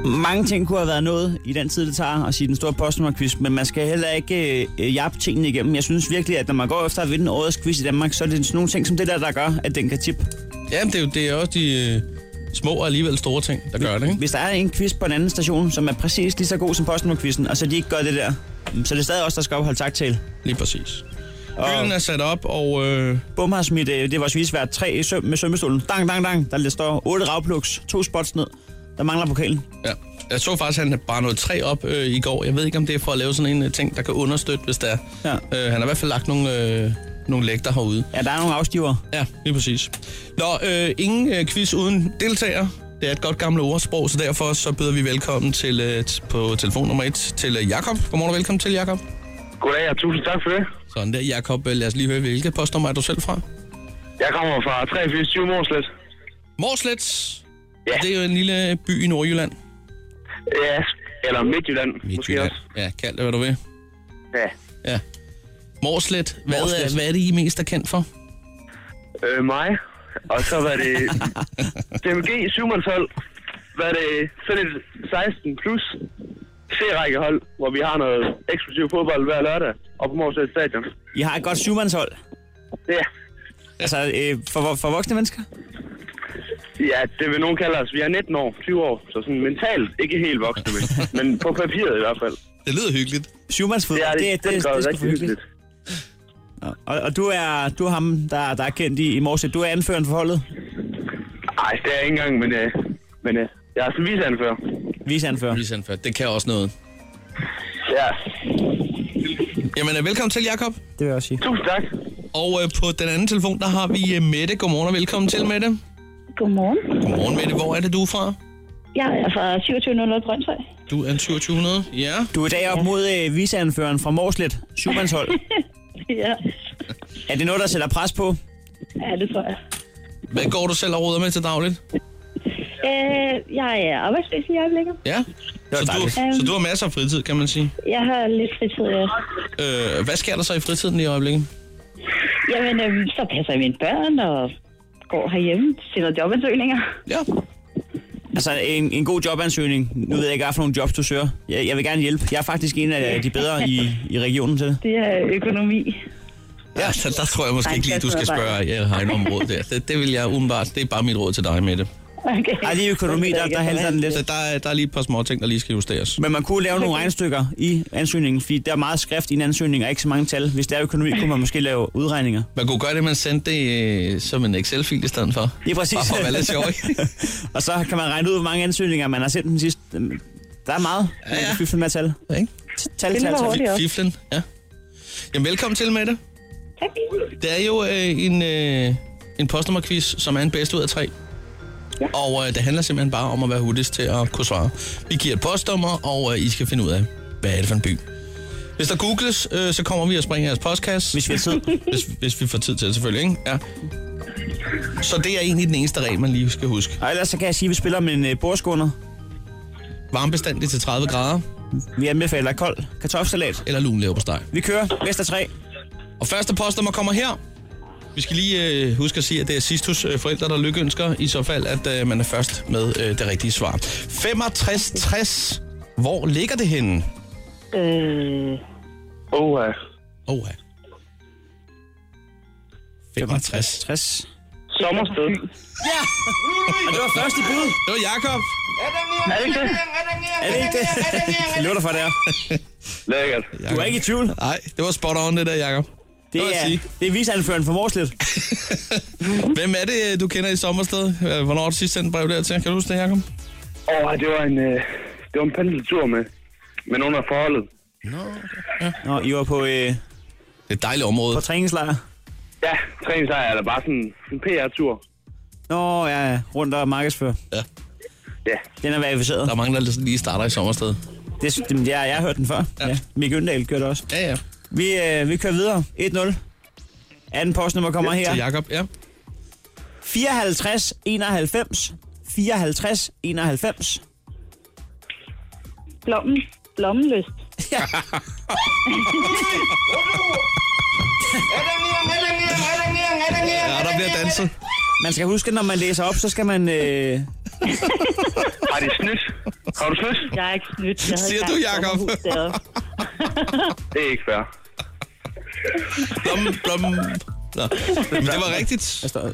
Mange ting kunne have været nået i den tid, det tager at sige den store postnummerquiz, men man skal heller ikke øh, jappe tingene igennem. Jeg synes virkelig, at når man går efter at vinde årets quiz i Danmark, så er det sådan nogle ting som det der, der gør, at den kan tippe. Ja, men det er jo det er også de øh, små og alligevel store ting, der gør det, ikke? Hvis der er en quiz på en anden station, som er præcis lige så god som postnummerquizzen, og så de ikke gør det der, så er det stadig også der skal opholde tak til. Lige præcis. Gylden er sat op, og... Øh... Bum har smidt, øh, det var svært tre i søm med sømmestolen. Dang, dang, dang. Der står otte ravpluks, to spots ned. Der mangler pokalen. Ja. Jeg så faktisk, at han bare nåede tre op øh, i går. Jeg ved ikke, om det er for at lave sådan en øh, ting, der kan understøtte, hvis det er. Ja. Øh, han har i hvert fald lagt nogle, øh, nogle lægter herude. Ja, der er nogle afstiver. Ja, lige præcis. Nå, øh, ingen øh, quiz uden deltager. Det er et godt gammelt ordsprog, så derfor så byder vi velkommen til, øh, på telefon nummer et til øh, Jakob. Godmorgen og velkommen til, Jakob. Goddag, og tusind tak for det. Sådan der, Jakob. Øh, Lad os lige høre, hvilket postnummer er du selv fra? Jeg kommer fra 8320 Morslet. Morslet? Ja. Det er jo en lille by i Nordjylland. Ja, eller Midtjylland, måske også. Ja, kald det, hvad du vil. Ja. Ja. Morslet, hvad, Morslet. Er, hvad er det, I mest er kendt for? Øh, mig. Og så var det TMG 712. Hvad er det? Sådan et 16 plus C-rækkehold, hvor vi har noget eksklusiv fodbold hver lørdag op på Morslet Stadion. I har et godt syvmandshold. Ja. Altså, øh, for, for voksne mennesker? Ja, det vil nogen kalde os. Vi er 19 år, 20 år, så sådan mentalt ikke helt voksne, men, men på papiret i hvert fald. Det lyder hyggeligt. Schumannsfod, det er det, det, det, det, det, det er hyggeligt. hyggeligt. Og, og, du er du er ham, der, der er kendt i, i Morse. Du er anføreren for holdet? Nej, det er jeg ikke engang, men, øh, men øh, jeg er sådan visanfører. Visanfører. Visanfører. Det kan også noget. Ja. Jamen, øh, velkommen til, Jakob. Det vil jeg også sige. Tusind tak. Og øh, på den anden telefon, der har vi øh, Mette. Godmorgen og velkommen til, Mette. Godmorgen. Godmorgen, Mette. Hvor er det, du er fra? Jeg er fra 2700 Brøndshøj. Du er en 2700. Ja. Du er i dag op mod øh, viseanføreren fra Morslet. Syvmandshold. ja. er det noget, der sætter pres på? ja, det tror jeg. Hvad går du selv og roder med til dagligt? Øh, jeg er arbejdsløs i øjeblikket. Ja. Så du, så du har masser af fritid, kan man sige. Jeg har lidt fritid, ja. Øh, hvad sker der så i fritiden i øjeblikket? Jamen, øhm, så passer jeg mine børn og går herhjemme, sender jobansøgninger. Ja. Altså, en, en god jobansøgning. Nu ved jeg ikke, hvad for nogle jobs du søger. Jeg, jeg vil gerne hjælpe. Jeg er faktisk en af de bedre i, i regionen til det. Det er økonomi. Ja, så der tror jeg måske Nej, ikke lige, du skal spørge ja, Heino om råd der. Det, det vil jeg umiddelbart. Det er bare mit råd til dig, Mette. Okay. Ej, lige økonomi, der, der hælder den lidt. Så der, er, der er lige et par små ting, der lige skal justeres. Men man kunne lave nogle regnstykker i ansøgningen, fordi der er meget skrift i en ansøgning, og ikke så mange tal. Hvis det er økonomi, kunne man måske lave udregninger. Man kunne gøre det, man sendte det øh, som en Excel-fil i stedet for. Lige præcis. Bare for at være lidt sjov, og så kan man regne ud, hvor mange ansøgninger man har sendt den sidste. Der er meget, ja, ja. fiflen med tal. Ja, ikke? Tal, Det tal, tal. Fiflen, ja. Jamen, velkommen til, Mette. Tak. Det er jo øh, en, øh, en postnummerquiz, som er en bedst ud af tre. Ja. Og øh, det handler simpelthen bare om at være hurtigst til at kunne svare. Vi giver et postnummer, og øh, I skal finde ud af, hvad er det for en by. Hvis der googles, øh, så kommer vi og springer jeres postkasse. Hvis vi har tid. hvis, hvis vi får tid til det, selvfølgelig, ikke? Ja. Så det er egentlig den eneste regel, man lige skal huske. Og ellers så kan jeg sige, at vi spiller med en uh, bordskåner. Varmebestandigt til 30 grader. Vi anbefaler kold kartoffelsalat. Eller lunlever på steg. Vi kører af tre. Og første postnummer kommer her. Vi skal lige øh, huske at sige, at det er sidst hos øh, forældre, der lykkeønsker, i så fald, at øh, man er først med øh, det rigtige svar. 6560. Hvor ligger det henne? Øh, Oha. Oha. 65. 60. Sommersted. Ja! Og det var første bud. Det var Jakob. Er det ikke det? Er det ikke det? Jeg lover dig for, det er. Lækkert. Du er ikke i tvivl. Nej, det var spot on, det der, Jakob. Det jeg er, det er viseanføreren for Morslet. Hvem er det, du kender i sommersted? Øh, Hvornår har du sidst sendt brev dertil? Kan du huske det, Jacob? Åh, det var en, øh, det var en pendeltur med, med nogle af forholdet. Nå, okay. ja. Nå, I var på, øh, Det er et dejligt område. på træningslejr. Ja, træningslejr er der bare sådan en PR-tur. Nå, ja, ja, rundt og markedsfører. Ja. Ja. Den er verificeret. Der er mange, der lige starter i sommersted. Det, det, ja, jeg har hørt den før. Ja. ja. Mikke Øndal gør det også. Ja, ja. Vi, øh, vi kører videre. 1-0. Anden postnummer kommer Til her. Jacob, ja. 54 91 54 91. blommen, blommenlyst. Ja, der bliver danset. Man skal huske, når man læser op, så skal man... Øh... Har de snydt? Har du snydt? Jeg er ikke snydt. Jeg Siger du, Jacob? Det er ikke fair. Blom, blom. Nå, men det var rigtigt. Hvad står,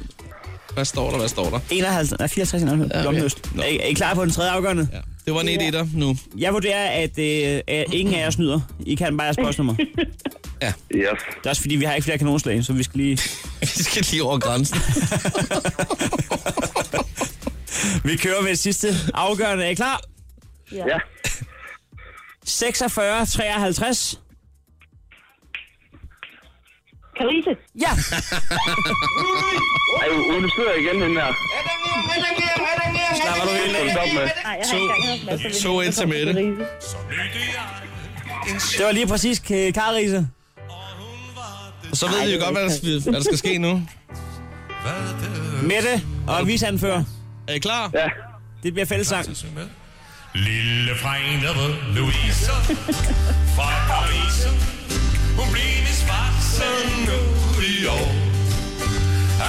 Hvad står der? Hvad står der? 51, nej, 64 ja, okay. Blomløst. Nå. Er, I- er I klar på den tredje afgørende? Ja. Det var en 1 1 nu. Jeg vurderer, at, øh, at ingen af jer snyder. I kan bare jeres postnummer. Ja. Yes. Det er også fordi, vi har ikke flere kanonslag, så vi skal lige... Vi skal lige over grænsen. Vi kører med det sidste afgørende. Er I klar? Ja. Ja. 46, 53. Karise. Ja! Ej, Une sidder igen den der. Slapper du helt af? med? Af To et til Mette. Karise. Det var lige præcis Karise. Og så ved vi jo godt, hvad der, hvad der skal ske nu. Mette og visanfører. Er I klar? Ja. Det bliver fællessang. Lille fregnede Louise fra Paris. Hun blev i svarsen nu i år.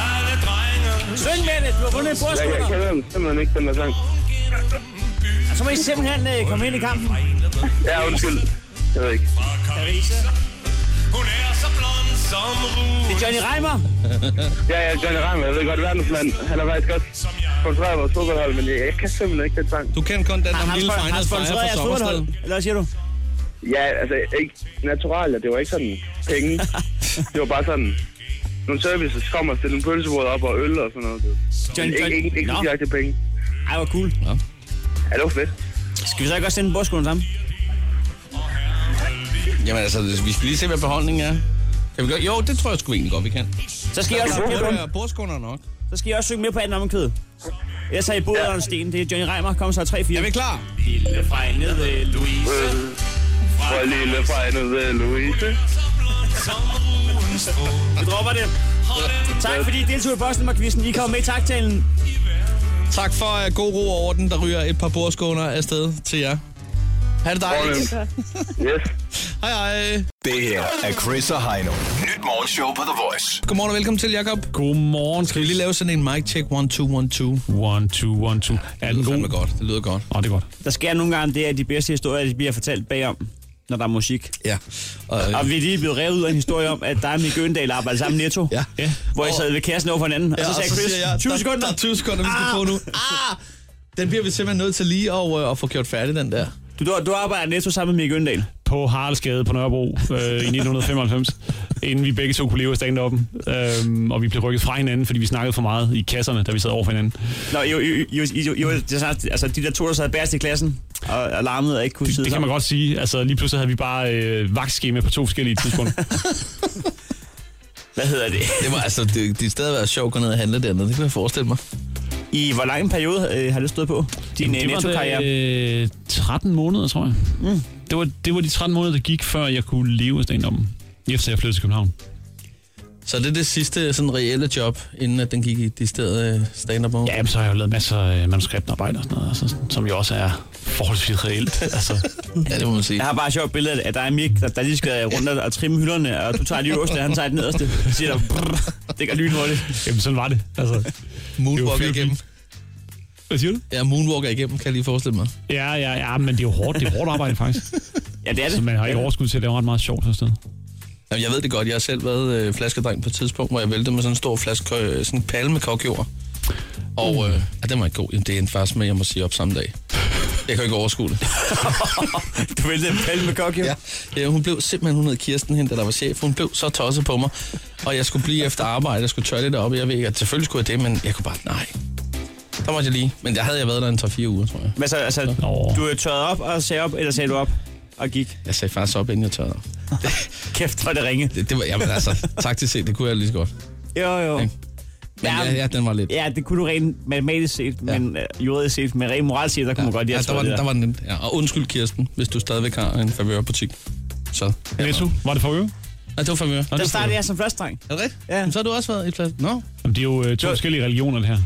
Alle drenge... Syng Mette, du har vundet en Jeg, jeg kender den simpelthen ikke, den der sang. Så må I simpelthen øh, komme ind i kampen. Ja, undskyld. Jeg ved ikke. Karise. Hun er så blond som. Det er Johnny Reimer. Ja, ja, Johnny Reimer, jeg ved godt, verdensmand. Han har faktisk godt sponsoreret vores fodboldhold, men jeg, jeg kan simpelthen ikke den sang. Du kender kun den om lille spon- har Fejnede Freja sponsoreret fra jeres Sommersted. fodboldhold? Eller hvad siger du? Ja, altså, ikke naturalt, det var ikke sådan penge. Det var bare sådan, nogle services kommer og stille en pølsebrød op og øl og sådan noget. John- Ikke, John- ikke, ikke, ikke Nå. direkte penge. Ej, hvor cool. Ja, det var fedt. Skal vi så ikke også sende en sammen? Jamen altså, vi skal lige se, hvad beholdningen er. Kan vi gøre? Jo, det tror jeg sgu egentlig godt, vi kan. Så skal I også, Det er bordskunder nok. så skal I også synge med på anden har I boet under en sten. Det er Johnny Reimer. Kom så 3-4. Er vi klar? Lille fregnede Louise. For lille fejnet Louise. Vi dropper det. Tak fordi I deltog i Boston-quizzen. I kom med i taktalen. Tak for uh, god ro og orden. Der ryger et par bordskåner afsted til jer. Ha' det dejligt. Yes. Hej hej. Det her er Chris og Heino. Nyt morgenshow på The Voice. Godmorgen og velkommen til, Jacob. Godmorgen, Skal vi lige lave sådan en mic check 1, 2, 1, 2? 1, 2, 1, 2. Er Det den fandme god? godt. Det lyder godt. Åh, det er godt. Der sker nogle gange det, at de bedste historier de bliver fortalt bagom, når der er musik. Ja. Og, Og vi er lige blevet revet ud af en historie om, at der er Mikke Øndal arbejder sammen i Netto. Ja. Ja. Hvor I sad ved kassen over for hinanden. Og ja, så sagde Chris, jeg, 20 der, sekunder. Der er 20 sekunder, vi skal på nu. Ah! Den bliver vi simpelthen nødt til lige at, øh, at få gjort færdig, den der. Du, du, arbejder Netto sammen med Mikke Øndal. På Haraldsgade på Nørrebro øh, i 1995, inden vi begge to kunne leve af stand-up'en. Øhm, og vi blev rykket fra hinanden, fordi vi snakkede for meget i kasserne, da vi sad over for hinanden. Nå, jo, jo, jo, jo, altså de der to, der sad bærest i klassen og, og larmede og ikke kunne Det, sidde det kan man godt sige. Altså, lige pludselig havde vi bare øh, vagtskema på to forskellige tidspunkter. Hvad hedder det? Det var altså, det, det stadig været sjovt at gå ned og handle dernede. Det kan jeg forestille mig. I hvor lang en periode øh, har det stået på? Din øh, det var netto-karriere? øh, 13 måneder, tror jeg. Mm. Det, var, det var de 13 måneder, der gik, før jeg kunne leve af stand-up'en. Efter jeg flyttede til København. Så det er det sidste sådan reelle job, inden at den gik i de steder stand-up over? Ja, jamen, så har jeg jo lavet masser af manuskriptarbejde og sådan noget, altså, som jo også er forholdsvis reelt. altså, Ja, det må man sige. Jeg har bare et sjovt billede af, at der er Mik, der, der lige skal rundt og, trimme hylderne, og du tager de øverste, og han tager det nederste. Så siger der, brrr, det går lynhurtigt. jamen, sådan var det. Altså, Moonwalker det igennem. hvad siger du? Ja, moonwalker igennem, kan jeg lige forestille mig. Ja, ja, ja, men det er jo hårdt, det er hårdt arbejde faktisk. Ja, det er Så det. man har ikke overskud til at lave ret meget sjovt sådan sted. Jamen, jeg ved det godt. Jeg har selv været øh, flaskedreng på et tidspunkt, hvor jeg væltede med sådan en stor flaske, øh, sådan en palme med kokjord. Og øh, ja, den var ikke god. Jamen, det endte faktisk med, at jeg må sige op samme dag. Jeg kan ikke overskue det. Du væltede en palme med kok, jo. Ja. ja, hun blev simpelthen, hun hed Kirsten, hende, der var chef. Hun blev så tosset på mig. Og jeg skulle blive efter arbejde, jeg skulle tørre lidt op. Jeg ved ikke, at selvfølgelig skulle jeg det, men jeg kunne bare, nej. Der måtte jeg lige. Men der havde jeg været der en 3-4 uger, tror jeg. Men så, altså, Nå. du er tørret op og sagde op, eller sagde du op og gik? Jeg sagde faktisk op, inden jeg tørrede. Kæft, hvor det ringe. Det, det var, jamen altså, taktisk set, det kunne jeg lige så godt. Jo, jo. Ikke? Men ja, ja, den var lidt... Ja, det kunne du rent matematisk set, ja. men uh, juridisk set, men rent moralsk set, der kunne man godt lide ja, der var, det den- der var den, ja. Og undskyld, Kirsten, hvis du stadigvæk har en favørbutik. Så. Ja. Netto, var det for øve? Nej, det var favør. Der det startede jeg som første dreng. Er det rigtigt? Ja. Ja. Så har du også været i plads. Nå. Jamen, det er jo øh, to forskellige religioner, det her.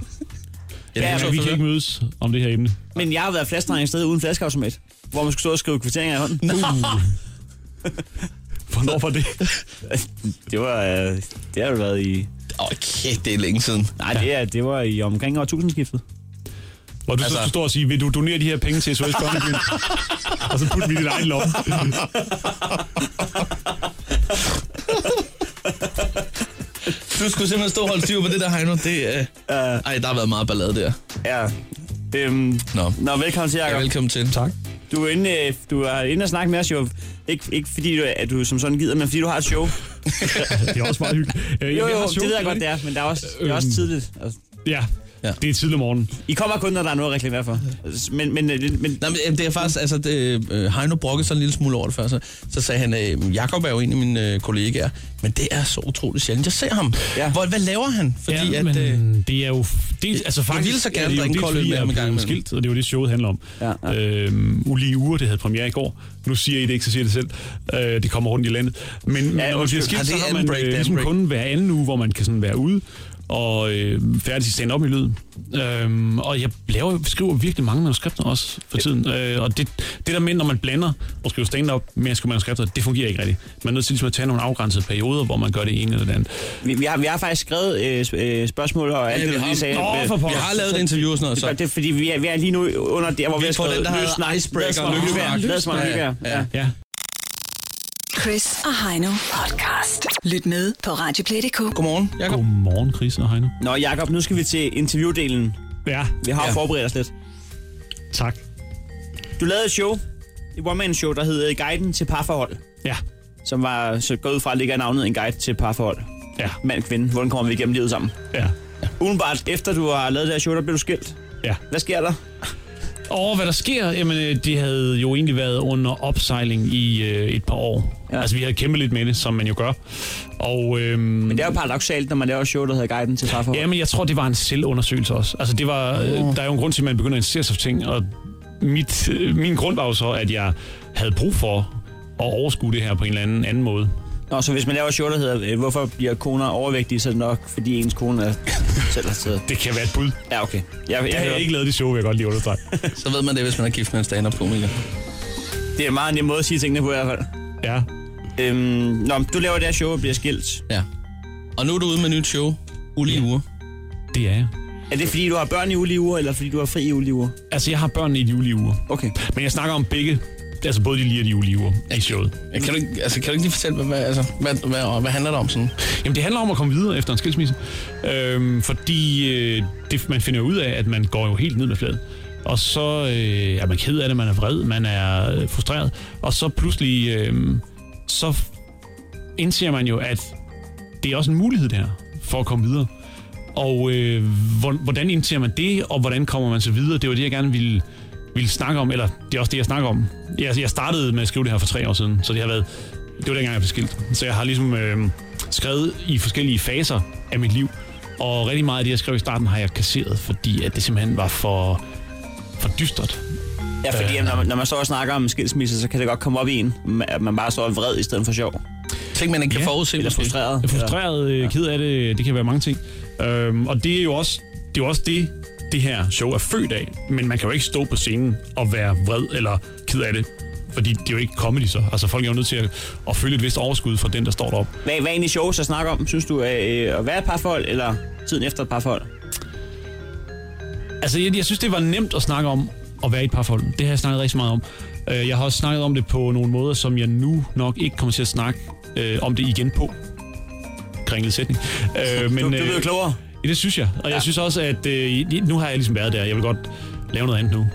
Ja, Ja, ja, vi kan ikke mødes om det her emne. Men jeg har været flaskedreng et sted uden flaskeautomat, hvor man skulle stå og skrive kvitteringer i hånden. Hvornår var det? det var, øh, det har jo været i... Okay, det er længe siden. Nej, det, er, det var i omkring årtusindskiftet. Hvor du altså... så skulle stå og sige, vil du donere de her penge til SOS Børnebyen? og så putte dem i din egen lomme. Du skulle simpelthen stå og holde styr på det der, Heino. Det, uh, ej, der har været meget ballade der. Ja. Øhm, Nå. Nå, velkommen til, Jacob. Ja, velkommen til. Tak. Du er inde, øh, du er inde og snakke med os jo. Ikke, ikke fordi du, at du som sådan gider, men fordi du har et show. det er også meget hyggeligt. Øh, jo, jo, har det ved jeg godt, det er, men det er også, det er også Øhm, tidligt. Altså, Ja, ja. det er tidlig om morgenen. I kommer kun, når der er noget at reklamere for. Men, men, øh, men, Nej, men øh, det er faktisk, altså, det, øh, Heino brokkede sig en lille smule over det før, så, så sagde han, øh, Jakob er jo en af mine øh, kollegaer, men det er så utroligt sjældent. Jeg ser ham. Ja. Hvor, hvad laver han? Fordi ja, at, men øh, det er jo... Det, altså faktisk, ville så gerne er drikke det, kold øl med jeg ham er en gang skilt, og det er jo det, showet handler om. Ja, ja. Øhm, ulige uger, det havde premiere i går. Nu siger I det ikke, så siger jeg det selv. Øh, det kommer rundt i landet. Men, men når man bliver skilt, det så har man break, øh, ligesom break? kun hver anden uge, hvor man kan sådan være ude og øh, færdig stand op i lyd. Øhm, og jeg laver, skriver virkelig mange manuskripter også for tiden. Øh, og det, det der med, når man blander og skriver stand-up med at skrive manuskripter, det fungerer ikke rigtigt. Man er nødt til ligesom at tage nogle afgrænsede perioder, hvor man gør det ene eller det andet. vi, vi, har, vi har faktisk skrevet øh, øh, spørgsmål og alt Ja, det, vi du har- lige sagde. Nå, Øh, for. Vi har lavet et interview og sådan noget, så. det er fordi, vi er, vi er lige nu under der, hvor Vi vi, har skrevet den, der løsning. icebreaker, Lad os mig lykkeværk. lykkeværk. Lad os mig Ja, lykkeværk. ja. Ja. Ja. Chris og Heino podcast. Lyt med på Radioplay.dk. Godmorgen, Jakob. Godmorgen, Chris og Heino. Nå, Jacob, nu skal vi til interviewdelen. Ja, Vi har Ja. forberedt os lidt. tak. Du lavede et show, et one-man-show, der hed Guiden til parforhold. Ja. Som var så gået ud fra, at ligger navnet en guide til parforhold. Ja. Mand, kvinde, hvordan kommer vi igennem livet sammen? Ja. Udenbart efter du har lavet det her show, der blev du skilt. Ja. Hvad sker der? Og hvad der sker, jamen øh, det havde jo egentlig været under opsejling i øh, et par år. Ja. Ja. Altså vi havde kæmpet lidt med det, som man jo gør. Og, øhm, Men det er jo paradoxalt, når man laver show, der hedder Guiden til parforhold. Jamen jeg tror, det var en selvundersøgelse også. Altså det var, øh, der er jo en grund til, at man begynder at interessere sig for ting, og mit, øh, min grund var jo så, at jeg havde brug for at overskue det her på en eller anden, anden måde. Nå, så hvis man laver et show, der hedder øh, Hvorfor bliver koner overvægtige, så er det nok, fordi ens kone er selv har taget. Det kan være et bud. Ja, okay. Jeg, Jeg, jeg har ikke lavet det show, vil jeg godt lige understrege. Så ved man det, hvis man er gift med en stand-up-komiker. Det er en meget nem måde at sige tingene på i hvert fald. Ja. Øhm, nå, du laver det her show og bliver skilt. Ja. Og nu er du ude med et nyt show. Ulige uger. Det er jeg. Er det fordi, du har børn i ulige uger, eller fordi du har fri i ulige uger? Altså jeg har børn i de ulige uger. Okay. Men jeg snakker om begge, altså både de lige og de ulige uger i showet. Ja, kan, du, ikke- altså, kan du ikke lige fortælle, hvad, hvad, altså, hvad, hvad, hvad handler det om sådan? Jamen, det handler om at komme videre efter en skilsmisse. Øhm, fordi øh, det, man finder ud af, at man går jo helt ned med fladet. Og så øh, er man ked af det, man er vred, man er øh, frustreret. Og så pludselig, øh, så indser man jo, at det er også en mulighed der for at komme videre. Og øh, hvor- hvordan indser man det, og hvordan kommer man så videre? Det var det, jeg gerne ville, ville snakke om, eller det er også det, jeg snakker om. Jeg, jeg startede med at skrive det her for tre år siden, så det har været, det var dengang, jeg blev skilt. Så jeg har ligesom øh, skrevet i forskellige faser af mit liv, og rigtig meget af det, jeg skrev i starten, har jeg kasseret, fordi at det simpelthen var for, for dystert. Ja, fordi Øh, når, man, når man står og snakker om skilsmisse, så kan det godt komme op i en, at man bare står er vred i stedet for sjov. Ting, man ikke kan Ja, forudse. Eller frustreret. Er frustreret, øh, ked af det, det kan være mange ting. Øhm, og det er jo også det, er jo også det, det her show er født af. Men man kan jo ikke stå på scenen og være vred eller ked af det. Fordi det er jo ikke comedy så. Altså folk er jo nødt til at, at føle et vist overskud fra den, der står deroppe. Hvad, hvad er egentlig sjovest at snakke om? Synes du, øh, at være et parforhold, eller tiden efter et parforhold? Altså, jeg, jeg synes, det var nemt at snakke om at være i et parforhold. Det har jeg snakket rigtig meget om. Øh, Jeg har også snakket om det på nogle måder, som jeg nu nok ikke kommer til at snakke øh, om det igen på. Kringlet sætning. Øh, Du, du er blevet klogere. Ja, det synes jeg. Og ja. jeg synes også, at øh, nu har jeg ligesom været der. Jeg vil godt lave noget andet nu.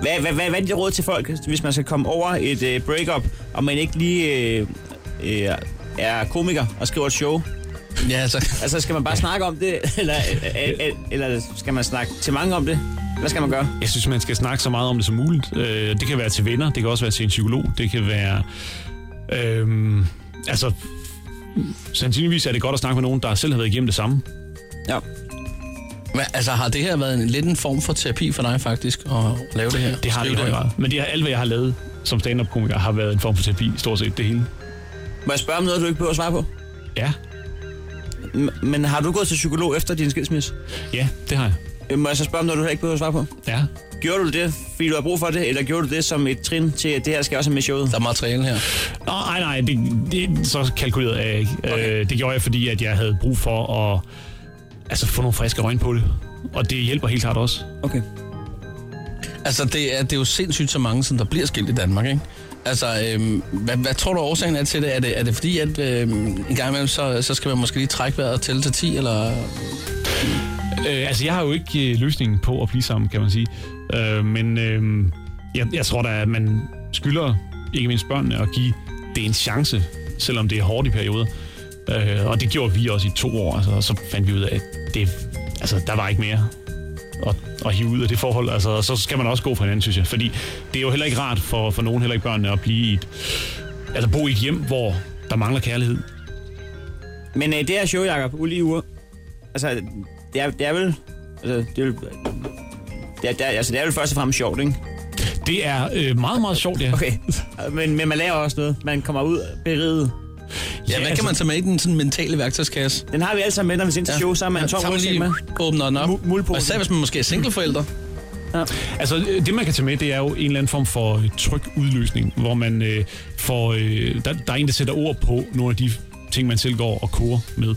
Hvad, hvad, hvad, hvad er dit råd til folk, hvis man skal komme over et øh, breakup, og man ikke lige øh, øh, er komiker og skriver et show? Ja, altså. Altså, skal man bare snakke om det, eller, øh, øh, eller skal man snakke til mange om det? Hvad skal man gøre? Jeg synes, man skal snakke så meget om det som muligt. Øh, det kan være til venner, det kan også være til en psykolog, det kan være... Øh, altså, sandsynligvis er det godt at snakke med nogen, der selv har været igennem det samme. Ja. Men, altså, har det her været en, lidt en form for terapi for dig, faktisk, at lave det her? Det har det i høj grad. Men det alt, hvad jeg har lavet som stand-up-komiker, har været en form for terapi, stort set det hele. Må jeg spørge om noget, du ikke behøver at svare på? Ja. M- Men har du gået til psykolog efter din skilsmisse? Ja, det har jeg. Øh, Må jeg så spørge om noget, du ikke behøver at svare på? Ja. Gjorde du det, fordi du har brug for det, eller gjorde du det som et trin til, at det her skal også med showet? Der er materiale her. Nå, nej, nej, det, det så kalkuleret jeg ikke. Okay. Øh, det gjorde jeg, fordi at jeg havde brug for at altså, få nogle friske øjne på det. Og det hjælper helt klart også. Okay. Altså, det er, det er jo sindssygt så mange, som der bliver skilt i Danmark, ikke? Altså, øhm, hvad, hvad tror du årsagen er til det? Er det, er det fordi, at øhm, en gang imellem, så, så skal man måske lige trække vejret og tælle til 10, eller... Øh, altså, jeg har jo ikke øh, løsningen på at blive sammen, kan man sige. Øh, men øh, jeg, jeg tror da, at man skylder ikke mindst børnene at give det en chance, selvom det er hårdt i perioder. Øh, og det gjorde vi også i to år, altså, og så fandt vi ud af, at det, altså, der var ikke mere at, at hive ud af det forhold. Altså, og så skal man også gå fra hinanden, synes jeg. Fordi det er jo heller ikke rart for, for nogen, heller ikke børnene, at blive i et, altså bo i et hjem, hvor der mangler kærlighed. Men øh, det her show, Jacob, ulige uger, altså, det er, det er vel... Altså, det er, det er, det er, altså, det er vel først og fremmest sjovt, ikke? Det er øh, meget, meget sjovt, ja. Okay, men, men man lærer også noget. Man kommer ud beriget. Ja, hvad kan man tage med i den sådan mentale værktøjskasse? Den har vi alle sammen med, når vi sendt til show, så har man en tom tager man rygsæk lige med. åbner den op. Og især hvis man måske er singleforælder. Ja. Altså, det man kan tage med, det er jo en eller anden form for øh, tryg udløsning, hvor man øh, får... Øh, der, der er en, der sætter ord på nogle af de ting, man selv går og koger med.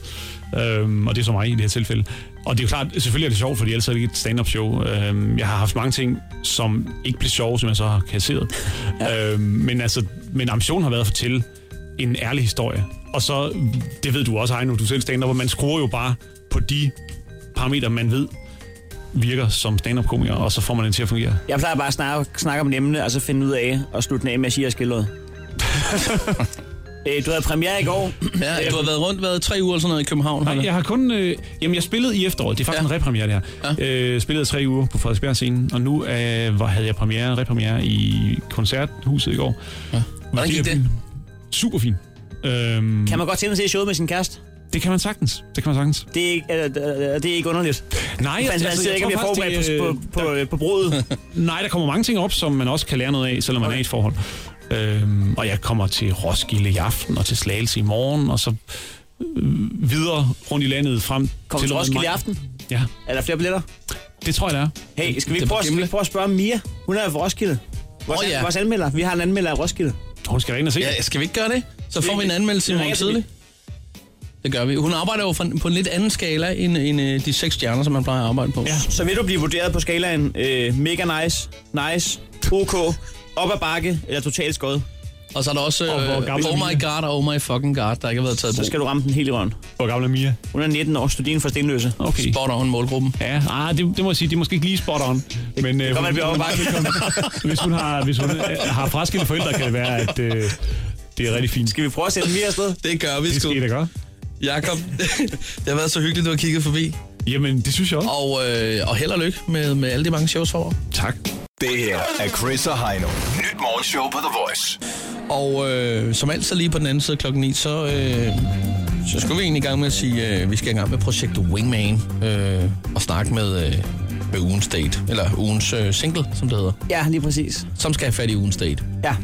Øhm, og det er så mig i det her tilfælde. Og det er jo klart, selvfølgelig er det sjovt, fordi ellers er det ikke et stand-up show. Øhm, jeg har haft mange ting, som ikke blev sjove, som jeg så har kasseret. ja. øhm, men altså, men ambitionen har været at fortælle en ærlig historie. Og så, det ved du også, Heino, du selv stand hvor man skruer jo bare på de parametre, man ved virker som stand-up-komiker, og så får man den til at fungere. Jeg plejer bare at snakke, snakke om emne, og så finde ud af og slutte den af med at sige, at jeg øh, du havde premiere i går. Ja, du har været rundt, været tre uger eller sådan noget i København. Nej, jeg har kun... Øh, jamen, jeg spillede i efteråret. Det er faktisk ja. en repremiere, det her. Ja. Øh, spillede tre uger på Frederiksberg scenen, og nu øh, var, havde jeg premiere, repremiere i Koncerthuset i går. Ja. Hvordan gik det? Super fint. Øhm, Kan man godt tænde sig i showet med sin kæreste? Det kan man sagtens. Det kan man sagtens. Det er ikke, øh, øh, det er ikke underligt. Nej, man, man sidder ikke og bliver tror forberedt faktisk, på, det, på, på, på brodet. Nej, der kommer mange ting op, som man også kan lære noget af, selvom man er i et forhold. Øhm, og jeg kommer til Roskilde i aften, og til Slagelse i morgen, og så øh, videre rundt i landet frem Kommer til Roskilde i aften? Ja. Er der flere billetter? Det tror jeg, der er. Hey, skal vi Det ikke er på prøve, skal vi Gimle. ikke prøve at spørge Mia? Hun er jo fra Roskilde. Vores, Åh, oh, ja. vores anmelder. Vi har en anmelder af Roskilde. Hun skal ind og se. Ja, skal vi ikke gøre det? Så får vi en anmeldelse i morgen tidlig. Det gør vi. Hun arbejder jo for- på en lidt anden skala end, end øh, de seks stjerner, som man plejer at arbejde på. Ja. Så vil du blive vurderet på skalaen øh, mega nice, nice, ok, op ad bakke eller totalt skod. Og så er der også øh, gammel er Oh My Mia? God og Oh My Fucking God, der ikke har været taget Så skal du ramme den helt i røven. Hvor gammel er Mia? Hun er 19 år, studerende for Stenløse. Okay. Spot on målgruppen. Ja, ah, det, det må jeg sige, det er måske ikke lige spot on. Men, øh, kan man blive op ad bakke. hvis hun har, hvis hun øh, har fraskilte forældre, kan det være, at øh, det er rigtig fint. Skal vi prøve at sætte Mia afsted? Det gør vi Det sgu. skal I da gøre. Jakob, det har været så hyggeligt, du har kigget forbi. Jamen, det synes jeg også. Og, øh, og held og lykke med, med alle de mange shows for. Tak. Det her er Chris og Heino. Nyt morgenshow på The Voice. Og øh, som altid lige på den anden side klokken 9, så, øh, så skulle vi egentlig i gang med at sige, at øh, vi skal i gang med projekt Wingman øh, og snakke med, øh, med ugens date, eller ugens øh, single, som det hedder, Ja, lige præcis. som skal have fat i ugens date. Ja,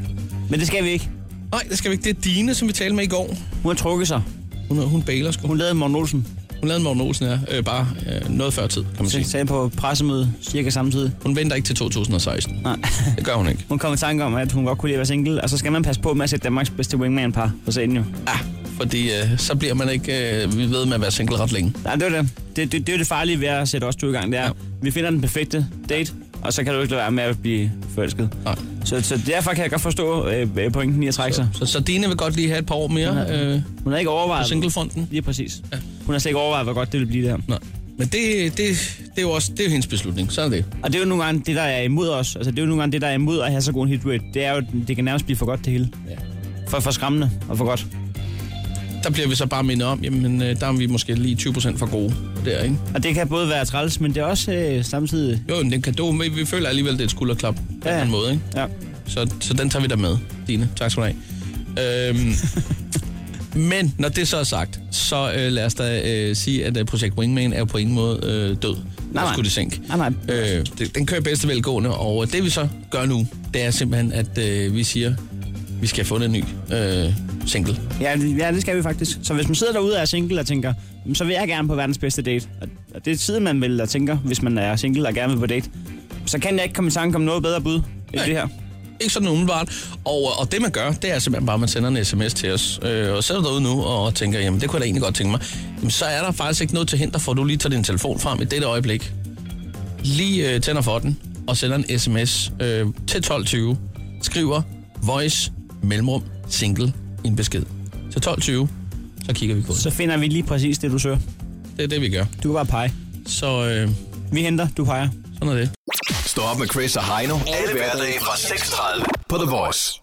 men det skal vi ikke. Nej, det skal vi ikke. Det er Dine, som vi talte med i går. Hun har trukket sig. Hun, hun bailer sgu. Hun lavede Morten Olsen. Hun lavede en Morten Olsen, ja. Øh, bare øh, noget før tid, kan man sige. sagde på pressemøde cirka samtidig. Hun venter ikke til 2016. Nej. Det gør hun ikke. Hun kom i tanke om, at hun godt kunne lide at være single, og så skal man passe på med at sætte Danmarks bedste wingman-par på scenen jo. Ja, fordi øh, så bliver man ikke øh, ved med at være single ret længe. Nej, det er det. Det, det, det er det farlige ved at sætte os to i gang. Det er, ja. vi finder den perfekte date, og så kan du ikke lade være med at blive forelsket. Nej. Så, så derfor kan jeg godt forstå øh, pointen i at trække sig. Så, så Dine vil godt lige have et par år mere øh, Hun har ikke på overvejet... singlefronten. Lige præcis. Ja. Hun har slet ikke overvejet, hvor godt det vil blive det her. Nej. Men det, det, det er jo også det er jo hendes beslutning. Så er det. Og det er jo nogle gange det, der er imod os. Altså, det er jo nogle gange det, der er imod at have så god en hit rate. Det er jo, det kan nærmest blive for godt det hele. Ja. For, for skræmmende og for godt. Der bliver vi så bare mindet om, jamen øh, der er vi måske lige 20% for gode der, ikke? Og det kan både være træls, men det er også øh, samtidig... Jo, men den kan du, vi, vi føler alligevel, det er et skulderklap på Ja, ja. en måde, ikke? Ja. Så, så den tager vi der med, Dine. Tak skal du have. Øhm, men når det så er sagt, så øh, lad os da øh, sige, at øh, projekt Wingman er på ingen måde øh, død. Nej, nej. Skulle det sænke. Nej, nej. Øh, det, den kører bedste velgående, og det vi så gør nu, det er simpelthen, at øh, vi siger, vi skal have fundet en ny øh, single. Ja, det- ja, det skal vi faktisk. Så hvis man sidder derude og er single og tænker, "Jamen, så vil jeg gerne på verdens bedste date. Og- det er tiden, man vil og tænker, hvis man er single og gerne vil på date. Så kan jeg ikke komme i tanke om noget bedre bud end det her. Ikke sådan umiddelbart. Og, og det man gør, det er simpelthen bare, at man sender en sms til os. Øh, og er du derude nu og tænker, jamen det kunne jeg da egentlig godt tænke mig. Jamen, så er der faktisk ikke noget til hinder for, at du lige tager din telefon frem i dette øjeblik. Lige øh, tænder for den og sender en sms øh, til 12.20. Skriver voice mellemrum single en besked. Til 12.20, så kigger vi på det. Så finder vi lige præcis det, du søger. Det er det, vi gør. Du kan bare pege. Så øh, vi henter, du peger. Sådan er det. Stå op med Chris og Heino. Alle hverdage fra 6.30 på The Voice.